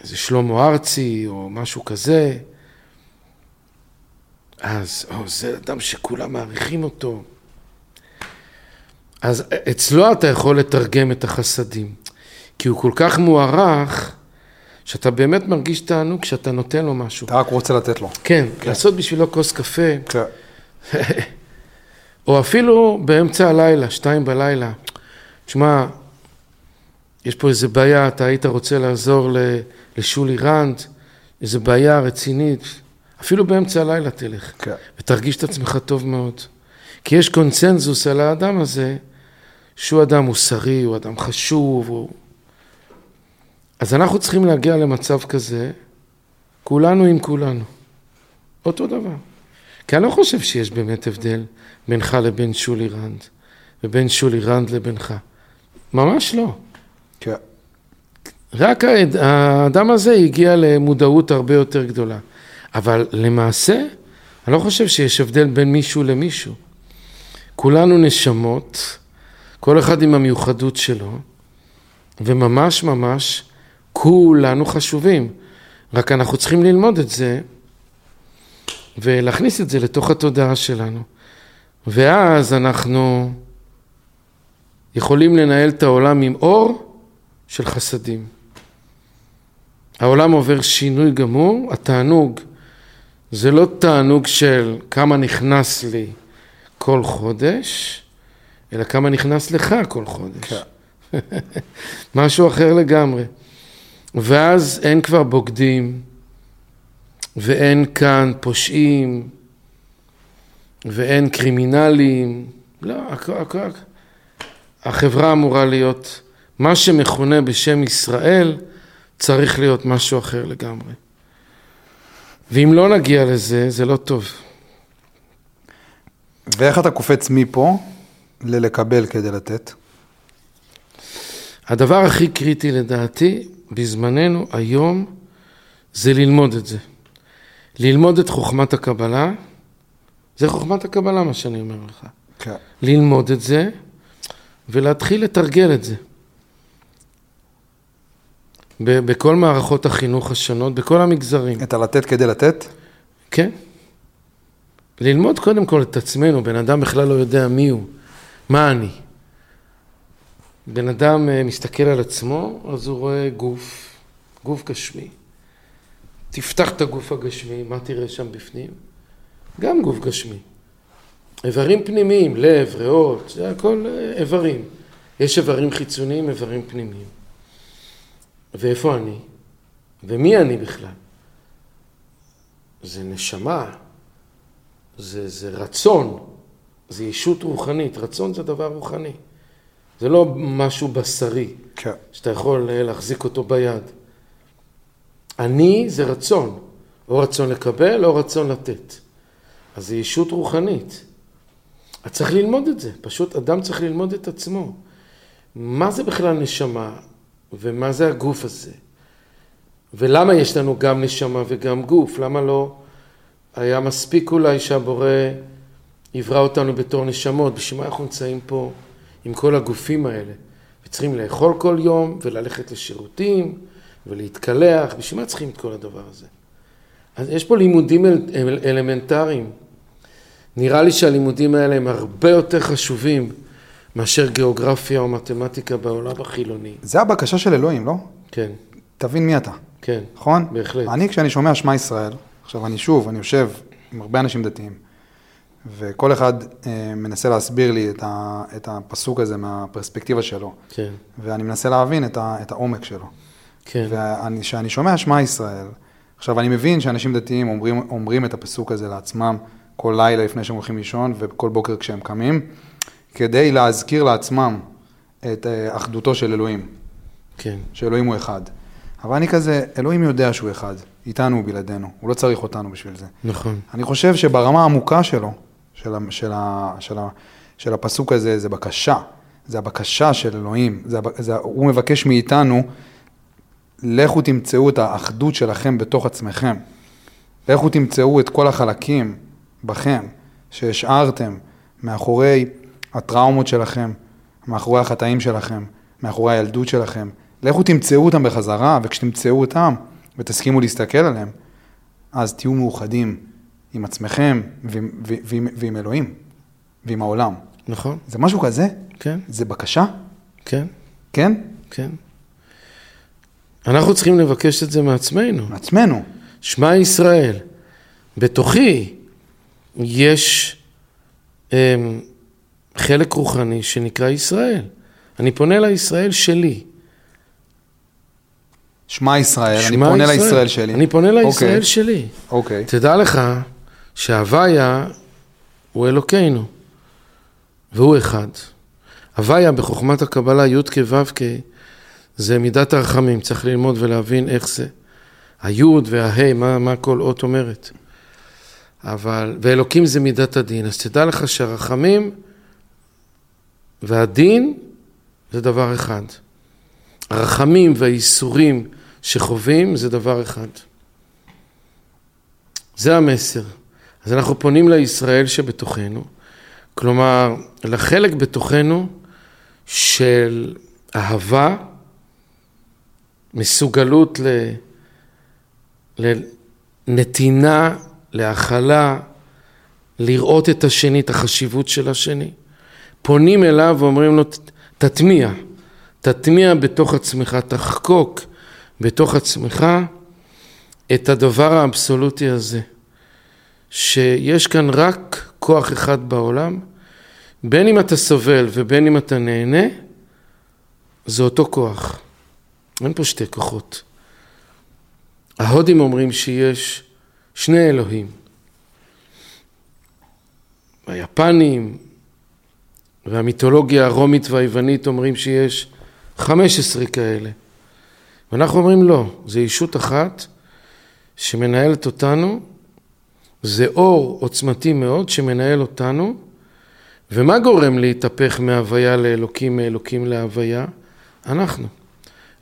איזה שלמה ארצי או משהו כזה, אז, או, זה אדם שכולם מעריכים אותו. אז אצלו אתה יכול לתרגם את החסדים, כי הוא כל כך מוערך, שאתה באמת מרגיש תענוג כשאתה נותן לו משהו. אתה רק רוצה לתת לו. כן, לעשות בשבילו כוס קפה, כן. או אפילו באמצע הלילה, שתיים בלילה. תשמע, יש פה איזה בעיה, אתה היית רוצה לעזור לשולי רנד, איזה בעיה רצינית, אפילו באמצע הלילה תלך, כן. ותרגיש את עצמך טוב מאוד. כי יש קונצנזוס על האדם הזה, שהוא אדם מוסרי, הוא אדם חשוב, הוא... אז אנחנו צריכים להגיע למצב כזה, כולנו עם כולנו. אותו דבר. כי אני לא חושב שיש באמת הבדל בינך לבין שולי רנד, ובין שולי רנד לבינך. ממש לא. כן. רק האדם הזה הגיע למודעות הרבה יותר גדולה. אבל למעשה, אני לא חושב שיש הבדל בין מישהו למישהו. כולנו נשמות, כל אחד עם המיוחדות שלו, וממש ממש כולנו חשובים. רק אנחנו צריכים ללמוד את זה ולהכניס את זה לתוך התודעה שלנו. ואז אנחנו יכולים לנהל את העולם עם אור של חסדים. העולם עובר שינוי גמור, התענוג זה לא תענוג של כמה נכנס לי כל חודש, אלא כמה נכנס לך כל חודש. כן. משהו אחר לגמרי. ואז אין כבר בוגדים, ואין כאן פושעים, ואין קרימינלים. לא, הכל, הכל. החברה אמורה להיות, מה שמכונה בשם ישראל, צריך להיות משהו אחר לגמרי. ואם לא נגיע לזה, זה לא טוב. ואיך אתה קופץ מפה ללקבל כדי לתת? הדבר הכי קריטי לדעתי, בזמננו, היום, זה ללמוד את זה. ללמוד את חוכמת הקבלה, זה חוכמת הקבלה מה שאני אומר לך. כן. ללמוד את זה ולהתחיל לתרגל את זה. ב- בכל מערכות החינוך השונות, בכל המגזרים. את הלתת כדי לתת? כן. ללמוד קודם כל את עצמנו, בן אדם בכלל לא יודע מי הוא, מה אני. בן אדם אה, מסתכל על עצמו, אז הוא רואה גוף, גוף גשמי. תפתח את הגוף הגשמי, מה תראה שם בפנים? גם גוף גשמי. איברים פנימיים, לב, ריאות, זה הכל אה, איברים. יש איברים חיצוניים, איברים פנימיים. ואיפה אני? ומי אני בכלל? זה נשמה, זה, זה רצון, זה ישות רוחנית, רצון זה דבר רוחני. זה לא משהו בשרי, כן. שאתה יכול אה, להחזיק אותו ביד. אני זה רצון, או רצון לקבל או רצון לתת. אז זה ישות רוחנית. אז צריך ללמוד את זה, פשוט אדם צריך ללמוד את עצמו. מה זה בכלל נשמה, ומה זה הגוף הזה? ולמה יש לנו גם נשמה וגם גוף? למה לא היה מספיק אולי שהבורא יברא אותנו בתור נשמות? בשביל מה אנחנו נמצאים פה עם כל הגופים האלה? וצריכים לאכול כל יום וללכת לשירותים ולהתקלח, בשביל מה צריכים את כל הדבר הזה? אז יש פה לימודים אל, אל, אלמנטריים. נראה לי שהלימודים האלה הם הרבה יותר חשובים מאשר גיאוגרפיה או מתמטיקה בעולם החילוני. זה הבקשה של אלוהים, לא? כן, תבין מי אתה, כן, נכון? בהחלט. אני, כשאני שומע שמע ישראל, עכשיו אני שוב, אני יושב עם הרבה אנשים דתיים, וכל אחד אה, מנסה להסביר לי את, ה, את הפסוק הזה מהפרספקטיבה שלו, כן, ואני מנסה להבין את, ה, את העומק שלו. כן, וכשאני שומע שמע ישראל, עכשיו אני מבין שאנשים דתיים אומרים, אומרים את הפסוק הזה לעצמם כל לילה לפני שהם הולכים לישון וכל בוקר כשהם קמים, כדי להזכיר לעצמם את אה, אחדותו של אלוהים, כן, שאלוהים הוא אחד. אבל אני כזה, אלוהים יודע שהוא אחד, איתנו ובלעדינו, הוא לא צריך אותנו בשביל זה. נכון, אני חושב שברמה העמוקה שלו, של, ה, של, ה, של, ה, של הפסוק הזה, זה בקשה. זה הבקשה של אלוהים. זה, זה, הוא מבקש מאיתנו, לכו תמצאו את האחדות שלכם בתוך עצמכם. לכו תמצאו את כל החלקים בכם, שהשארתם מאחורי הטראומות שלכם, מאחורי החטאים שלכם, מאחורי הילדות שלכם. לכו תמצאו אותם בחזרה, וכשתמצאו אותם ותסכימו להסתכל עליהם, אז תהיו מאוחדים עם עצמכם ועם, ועם, ועם אלוהים ועם העולם. נכון, זה משהו כזה? כן, זה בקשה? כן, כן? כן. אנחנו צריכים לבקש את זה מעצמנו. מעצמנו. שמע ישראל, בתוכי יש אמ, חלק רוחני שנקרא ישראל. אני פונה לישראל שלי. שמע ישראל, אני שמע פונה ישראל. לישראל שלי. אני פונה לישראל אוקיי. שלי. אוקיי. תדע לך שהוויה הוא אלוקינו, והוא אחד. הוויה בחוכמת הקבלה י' כו' כ' זה מידת הרחמים, צריך ללמוד ולהבין איך זה. היוד וההי, מה, מה כל אות אומרת. אבל, ואלוקים זה מידת הדין, אז תדע לך שהרחמים והדין זה דבר אחד. הרחמים והייסורים שחווים זה דבר אחד. זה המסר. אז אנחנו פונים לישראל שבתוכנו, כלומר, לחלק בתוכנו של אהבה, מסוגלות ל... לנתינה, להכלה, לראות את השני, את החשיבות של השני. פונים אליו ואומרים לו, תטמיע, תטמיע בתוך עצמך, תחקוק בתוך עצמך את הדבר האבסולוטי הזה, שיש כאן רק כוח אחד בעולם, בין אם אתה סובל ובין אם אתה נהנה, זה אותו כוח. אין פה שתי כוחות. ההודים אומרים שיש שני אלוהים. היפנים והמיתולוגיה הרומית והיוונית אומרים שיש 15 כאלה. ואנחנו אומרים לא, זה ישות אחת שמנהלת אותנו, זה אור עוצמתי מאוד שמנהל אותנו, ומה גורם להתהפך מהוויה לאלוקים, מאלוקים להוויה? אנחנו,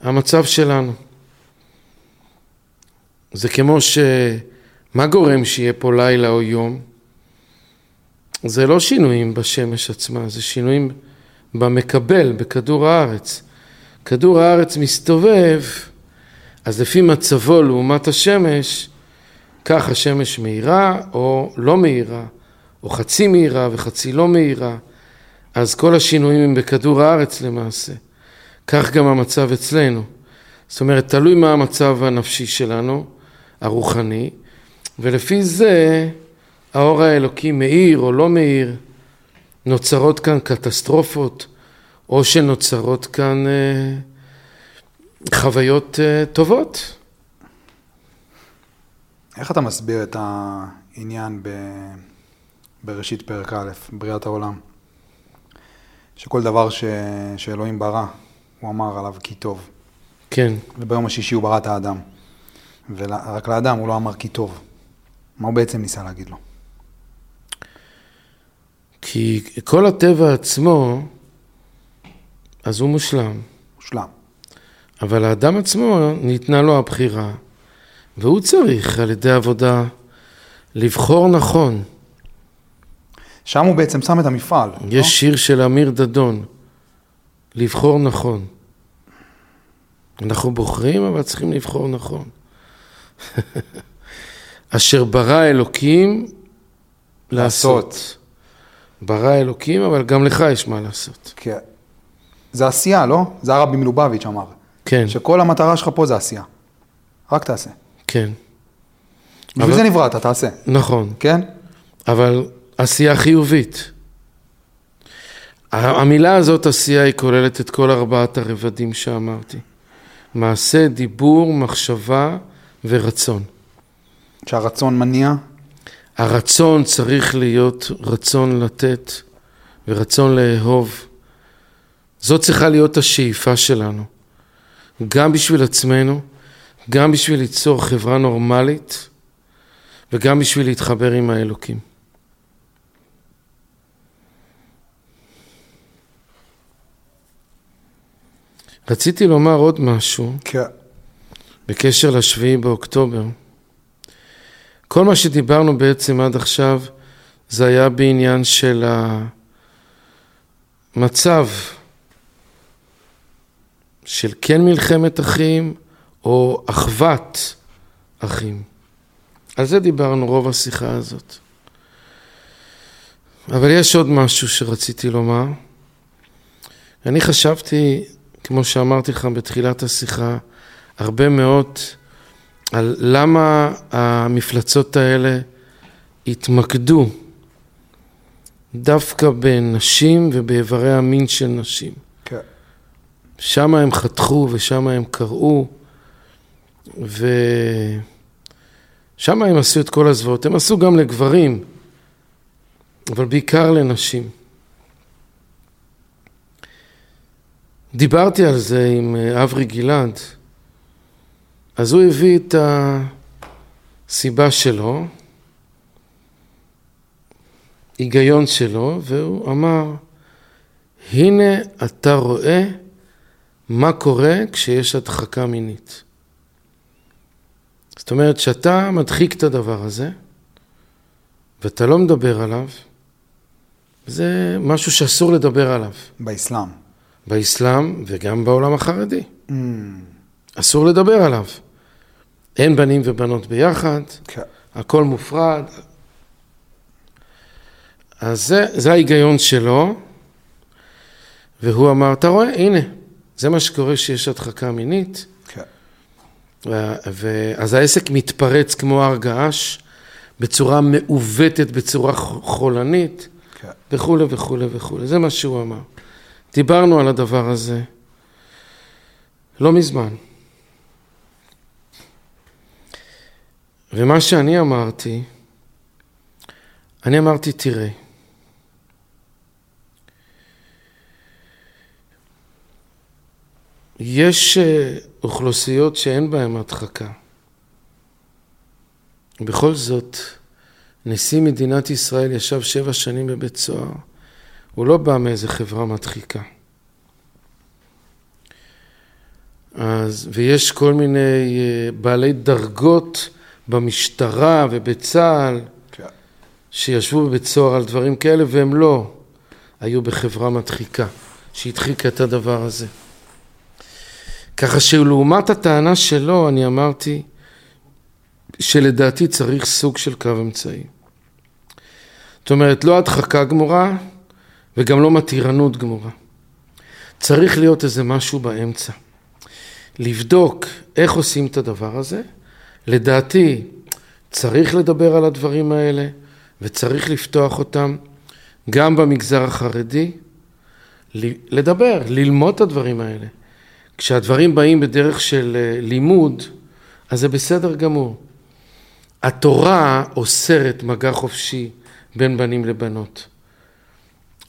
המצב שלנו. זה כמו ש... מה גורם שיהיה פה לילה או יום? זה לא שינויים בשמש עצמה, זה שינויים במקבל, בכדור הארץ. כדור הארץ מסתובב, אז לפי מצבו לעומת השמש, כך השמש מהירה או לא מהירה, או חצי מהירה וחצי לא מהירה, אז כל השינויים הם בכדור הארץ למעשה. כך גם המצב אצלנו. זאת אומרת, תלוי מה המצב הנפשי שלנו, הרוחני, ולפי זה האור האלוקי מאיר או לא מאיר, נוצרות כאן קטסטרופות, או שנוצרות כאן אה, חוויות אה, טובות. איך אתה מסביר את העניין ב... בראשית פרק א', בריאת העולם? שכל דבר ש... שאלוהים ברא, הוא אמר עליו כי טוב. כן, וביום השישי הוא ברא את האדם. ורק לאדם הוא לא אמר כי טוב. מה הוא בעצם ניסה להגיד לו? כי כל הטבע עצמו, אז הוא מושלם. מושלם. אבל האדם עצמו, ניתנה לו הבחירה, והוא צריך על ידי עבודה לבחור נכון. שם הוא בעצם שם את המפעל. לא? יש שיר של אמיר דדון, לבחור נכון. אנחנו בוחרים, אבל צריכים לבחור נכון. אשר ברא אלוקים לעשות. לעשות. ברא אלוקים, אבל גם לך יש מה לעשות. כי... זה עשייה, לא? זה הרבי מלובביץ' אמר. כן, שכל המטרה שלך פה זה עשייה. רק תעשה. כן, בשביל אבל- זה נבראת, תעשה. נכון. כן? אבל עשייה חיובית. המילה הזאת, עשייה, היא כוללת את כל ארבעת הרבדים שאמרתי. מעשה, דיבור, מחשבה ורצון. שהרצון מניע, הרצון צריך להיות רצון לתת ורצון לאהוב. זאת צריכה להיות השאיפה שלנו. גם בשביל עצמנו, גם בשביל ליצור חברה נורמלית וגם בשביל להתחבר עם האלוקים. רציתי לומר עוד משהו כן. בקשר לשביעי באוקטובר. כל מה שדיברנו בעצם עד עכשיו זה היה בעניין של המצב של כן מלחמת אחים או אחוות אחים. על זה דיברנו רוב השיחה הזאת. אבל יש עוד משהו שרציתי לומר. אני חשבתי, כמו שאמרתי לך בתחילת השיחה, הרבה מאוד על למה המפלצות האלה התמקדו דווקא בנשים ובאיברי המין של נשים. כן. שם הם חתכו ושם הם קראו, ושם הם עשו את כל הזוועות. הם עשו גם לגברים, אבל בעיקר לנשים. דיברתי על זה עם אה, אברי גלעד, אז הוא הביא את הסיבה שלו, היגיון שלו, והוא אמר, הנה אתה רואה מה קורה כשיש הדחקה מינית. זאת אומרת, שאתה מדחיק את הדבר הזה, ואתה לא מדבר עליו, זה משהו שאסור לדבר עליו. באסלאם. באסלאם וגם בעולם החרדי. Mm. אסור לדבר עליו. אין בנים ובנות ביחד, כן. הכל מופרד. אז זה, זה ההיגיון שלו, והוא אמר, אתה רואה, הנה, זה מה שקורה שיש הדחקה מינית. כן. אז העסק מתפרץ כמו הר געש, בצורה מעוותת, בצורה חולנית, כן. וכולי וכולי וכולי. זה מה שהוא אמר. דיברנו על הדבר הזה לא מזמן. ומה שאני אמרתי, אני אמרתי, תראה, יש אה, אוכלוסיות שאין בהן הדחקה. בכל זאת, נשיא מדינת ישראל ישב שבע שנים בבית סוהר. הוא לא בא מאיזה חברה מדחיקה. אז, ויש כל מיני אה, בעלי דרגות במשטרה ובצה"ל כן. שישבו בבית סוהר על דברים כאלה והם לא היו בחברה מדחיקה שהדחיקה את הדבר הזה. ככה שלעומת הטענה שלו אני אמרתי שלדעתי צריך סוג של קו אמצעי. זאת אומרת לא הדחקה גמורה וגם לא מתירנות גמורה. צריך להיות איזה משהו באמצע. לבדוק איך עושים את הדבר הזה. לדעתי, צריך לדבר על הדברים האלה וצריך לפתוח אותם גם במגזר החרדי. לדבר, ללמוד את הדברים האלה. כשהדברים באים בדרך של אה, לימוד, אז זה בסדר גמור. התורה אוסרת מגע חופשי בין בנים לבנות.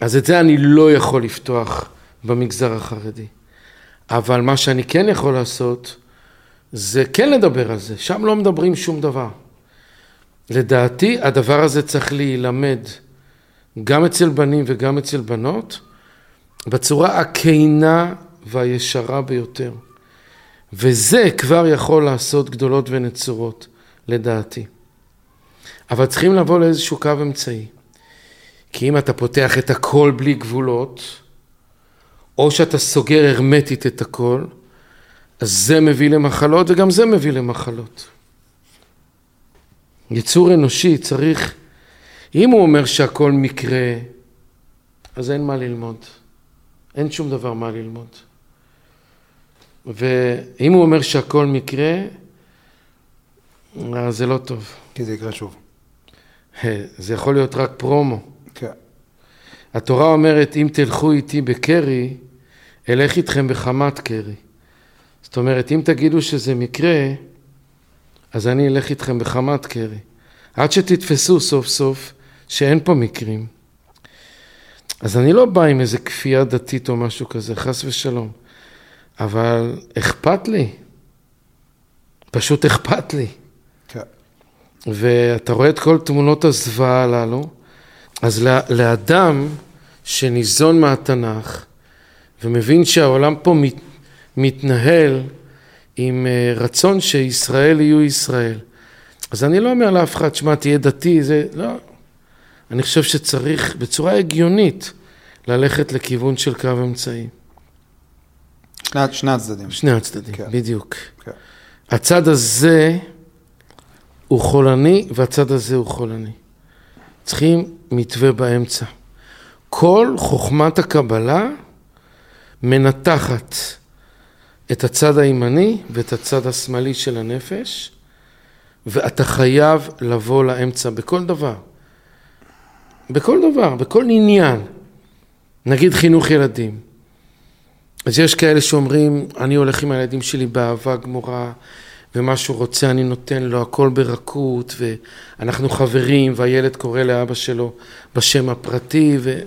אז את זה אני לא יכול לפתוח במגזר החרדי. אבל מה שאני כן יכול לעשות, זה כן לדבר על זה. שם לא מדברים שום דבר. לדעתי, הדבר הזה צריך להילמד גם אצל בנים וגם אצל בנות, בצורה הכנה והישרה ביותר. וזה כבר יכול לעשות גדולות ונצורות, לדעתי. אבל צריכים לבוא לאיזשהו קו אמצעי. כי אם אתה פותח את הכל בלי גבולות, או שאתה סוגר הרמטית את הכל, אז זה מביא למחלות וגם זה מביא למחלות. יצור אנושי צריך, אם הוא אומר שהכל מקרה, אז אין מה ללמוד. אין שום דבר מה ללמוד. ואם הוא אומר שהכל מקרה, אז זה לא טוב. כי זה יקרה שוב. זה יכול להיות רק פרומו. כן. התורה אומרת, אם תלכו איתי בקרי, אלך איתכם בחמת קרי. זאת אומרת, אם תגידו שזה מקרה, אז אני אלך איתכם בחמת קרי. עד שתתפסו סוף סוף שאין פה מקרים. אז אני לא בא עם איזה כפייה דתית או משהו כזה, חס ושלום. אבל אכפת לי. פשוט אכפת לי. כן. ואתה רואה את כל תמונות הזוועה הללו, אז לאדם שניזון מהתנ"ך ומבין שהעולם פה מת, מתנהל עם אה, רצון שישראל יהיו ישראל. אז אני לא אומר לאף אחד, שמע, תהיה דתי, זה, לא. אני חושב שצריך בצורה הגיונית ללכת לכיוון של קו אמצעי. שני, שני הצדדים. שני הצדדים, כן. בדיוק. כן. הצד הזה הוא חולני והצד הזה הוא חולני. צריכים מתווה באמצע. כל חוכמת הקבלה מנתחת את הצד הימני ואת הצד השמאלי של הנפש, ואתה חייב לבוא לאמצע בכל דבר. בכל דבר, בכל עניין. נגיד חינוך ילדים. אז יש כאלה שאומרים, אני הולך עם הילדים שלי באהבה גמורה, ומה שהוא רוצה אני נותן לו, הכל ברכות, ואנחנו חברים, והילד קורא לאבא שלו בשם הפרטי, ו...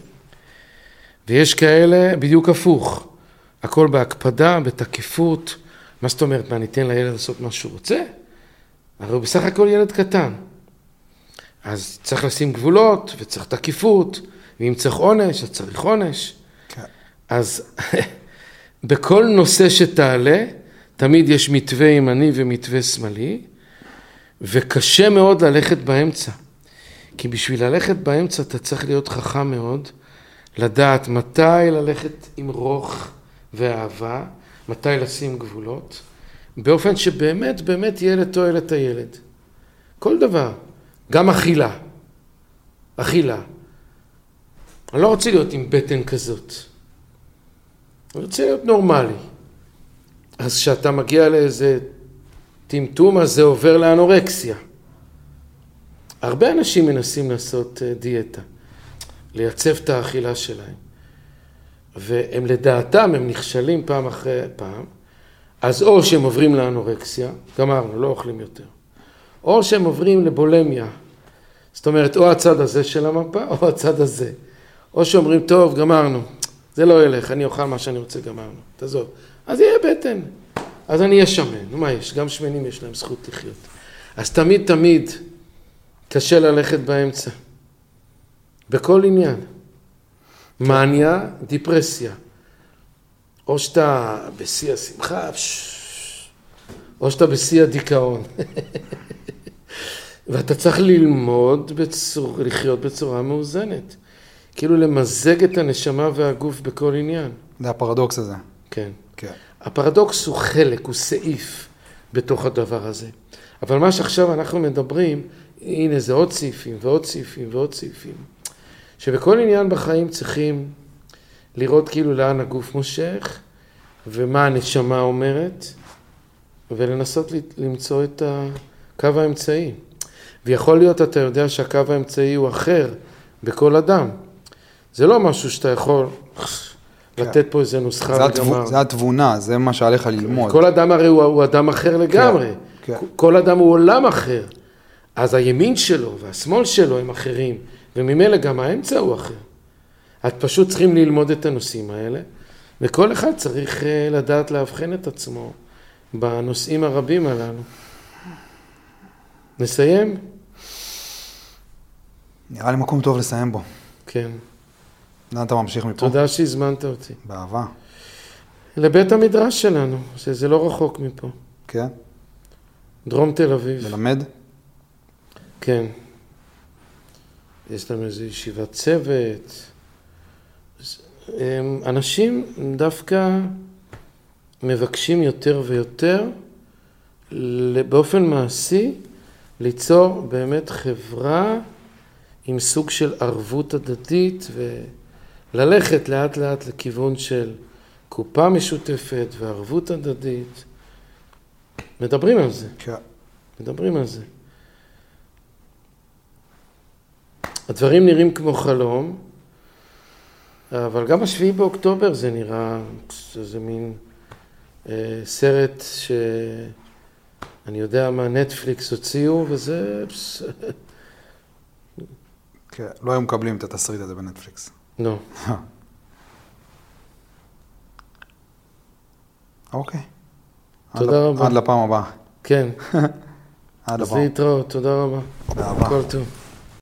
ויש כאלה בדיוק הפוך, הכל בהקפדה, בתקיפות. מה זאת אומרת, מה, ניתן לילד לעשות מה שהוא רוצה? הרי הוא בסך הכל ילד קטן. אז צריך לשים גבולות, וצריך תקיפות, ואם צריך עונש, אז צריך עונש. כן. אז בכל נושא שתעלה, תמיד יש מתווה ימני ומתווה שמאלי, וקשה מאוד ללכת באמצע. כי בשביל ללכת באמצע אתה צריך להיות חכם מאוד, לדעת מתי ללכת עם רוך ואהבה, מתי לשים גבולות, באופן שבאמת באמת יהיה לתועלת הילד. כל דבר, גם אכילה. אכילה. אני לא רוצה להיות עם בטן כזאת. אני רוצה להיות נורמלי. אז כשאתה מגיע לאיזה טמטום, אז זה עובר לאנורקסיה. הרבה אנשים מנסים לעשות אה, דיאטה, לייצב את האכילה שלהם. והם לדעתם, הם נכשלים פעם אחרי פעם, אז או שהם עוברים לאנורקסיה, גמרנו, לא אוכלים יותר, או שהם עוברים לבולמיה, זאת אומרת, או הצד הזה של המפה, או הצד הזה. או שאומרים, טוב, גמרנו, זה לא ילך, אני אוכל מה שאני רוצה, גמרנו, תעזוב. אז יהיה בטן. אז אני אהיה שמן, מה יש? גם שמנים יש להם זכות לחיות. אז תמיד תמיד קשה ללכת באמצע. בכל עניין. מניה, דיפרסיה. או שאתה בשיא השמחה, או שאתה בשיא הדיכאון. ואתה צריך ללמוד בצור, לחיות בצורה מאוזנת. כאילו למזג את הנשמה והגוף בכל עניין. זה הפרדוקס הזה. כן. כן. הפרדוקס הוא חלק, הוא סעיף בתוך הדבר הזה. אבל מה שעכשיו אנחנו מדברים, הנה זה עוד סעיפים ועוד סעיפים ועוד סעיפים. שבכל עניין בחיים צריכים לראות כאילו לאן הגוף מושך ומה הנשמה אומרת ולנסות למצוא את הקו האמצעי. ויכול להיות, אתה יודע שהקו האמצעי הוא אחר בכל אדם. זה לא משהו שאתה יכול. לתת פה איזה נוסחה וגמר. זה התבונה, זה מה שעליך ללמוד. כל אדם הרי הוא, הוא אדם אחר לגמרי. כן, כן. כל אדם הוא עולם אחר. אז הימין שלו והשמאל שלו הם אחרים, וממילא גם האמצע הוא אחר. את פשוט צריכים ללמוד את הנושאים האלה, וכל אחד צריך אה, לדעת לאבחן את עצמו בנושאים הרבים הללו. נסיים? נראה לי מקום טוב לסיים בו. כן. לאן אתה ממשיך מפה? תודה שהזמנת אותי. באהבה. לבית המדרש שלנו, שזה לא רחוק מפה. כן? דרום תל אביב. ללמד? כן. יש לנו איזו ישיבת צוות. אנשים דווקא מבקשים יותר ויותר באופן מעשי ליצור באמת חברה עם סוג של ערבות הדדית וללכת לאט לאט לכיוון של קופה משותפת וערבות הדדית. מדברים על זה. כן. מדברים על זה. הדברים נראים כמו חלום, אבל גם השביעי באוקטובר זה נראה, איזה מין אה, סרט שאני יודע מה נטפליקס הוציאו, וזה... כן, לא היו מקבלים את התסריט הזה בנטפליקס. לא. אוקיי. תודה רבה. עד לפעם הבאה. כן. עד הפעם. אז להתראות, תודה רבה. באהבה. כל טוב.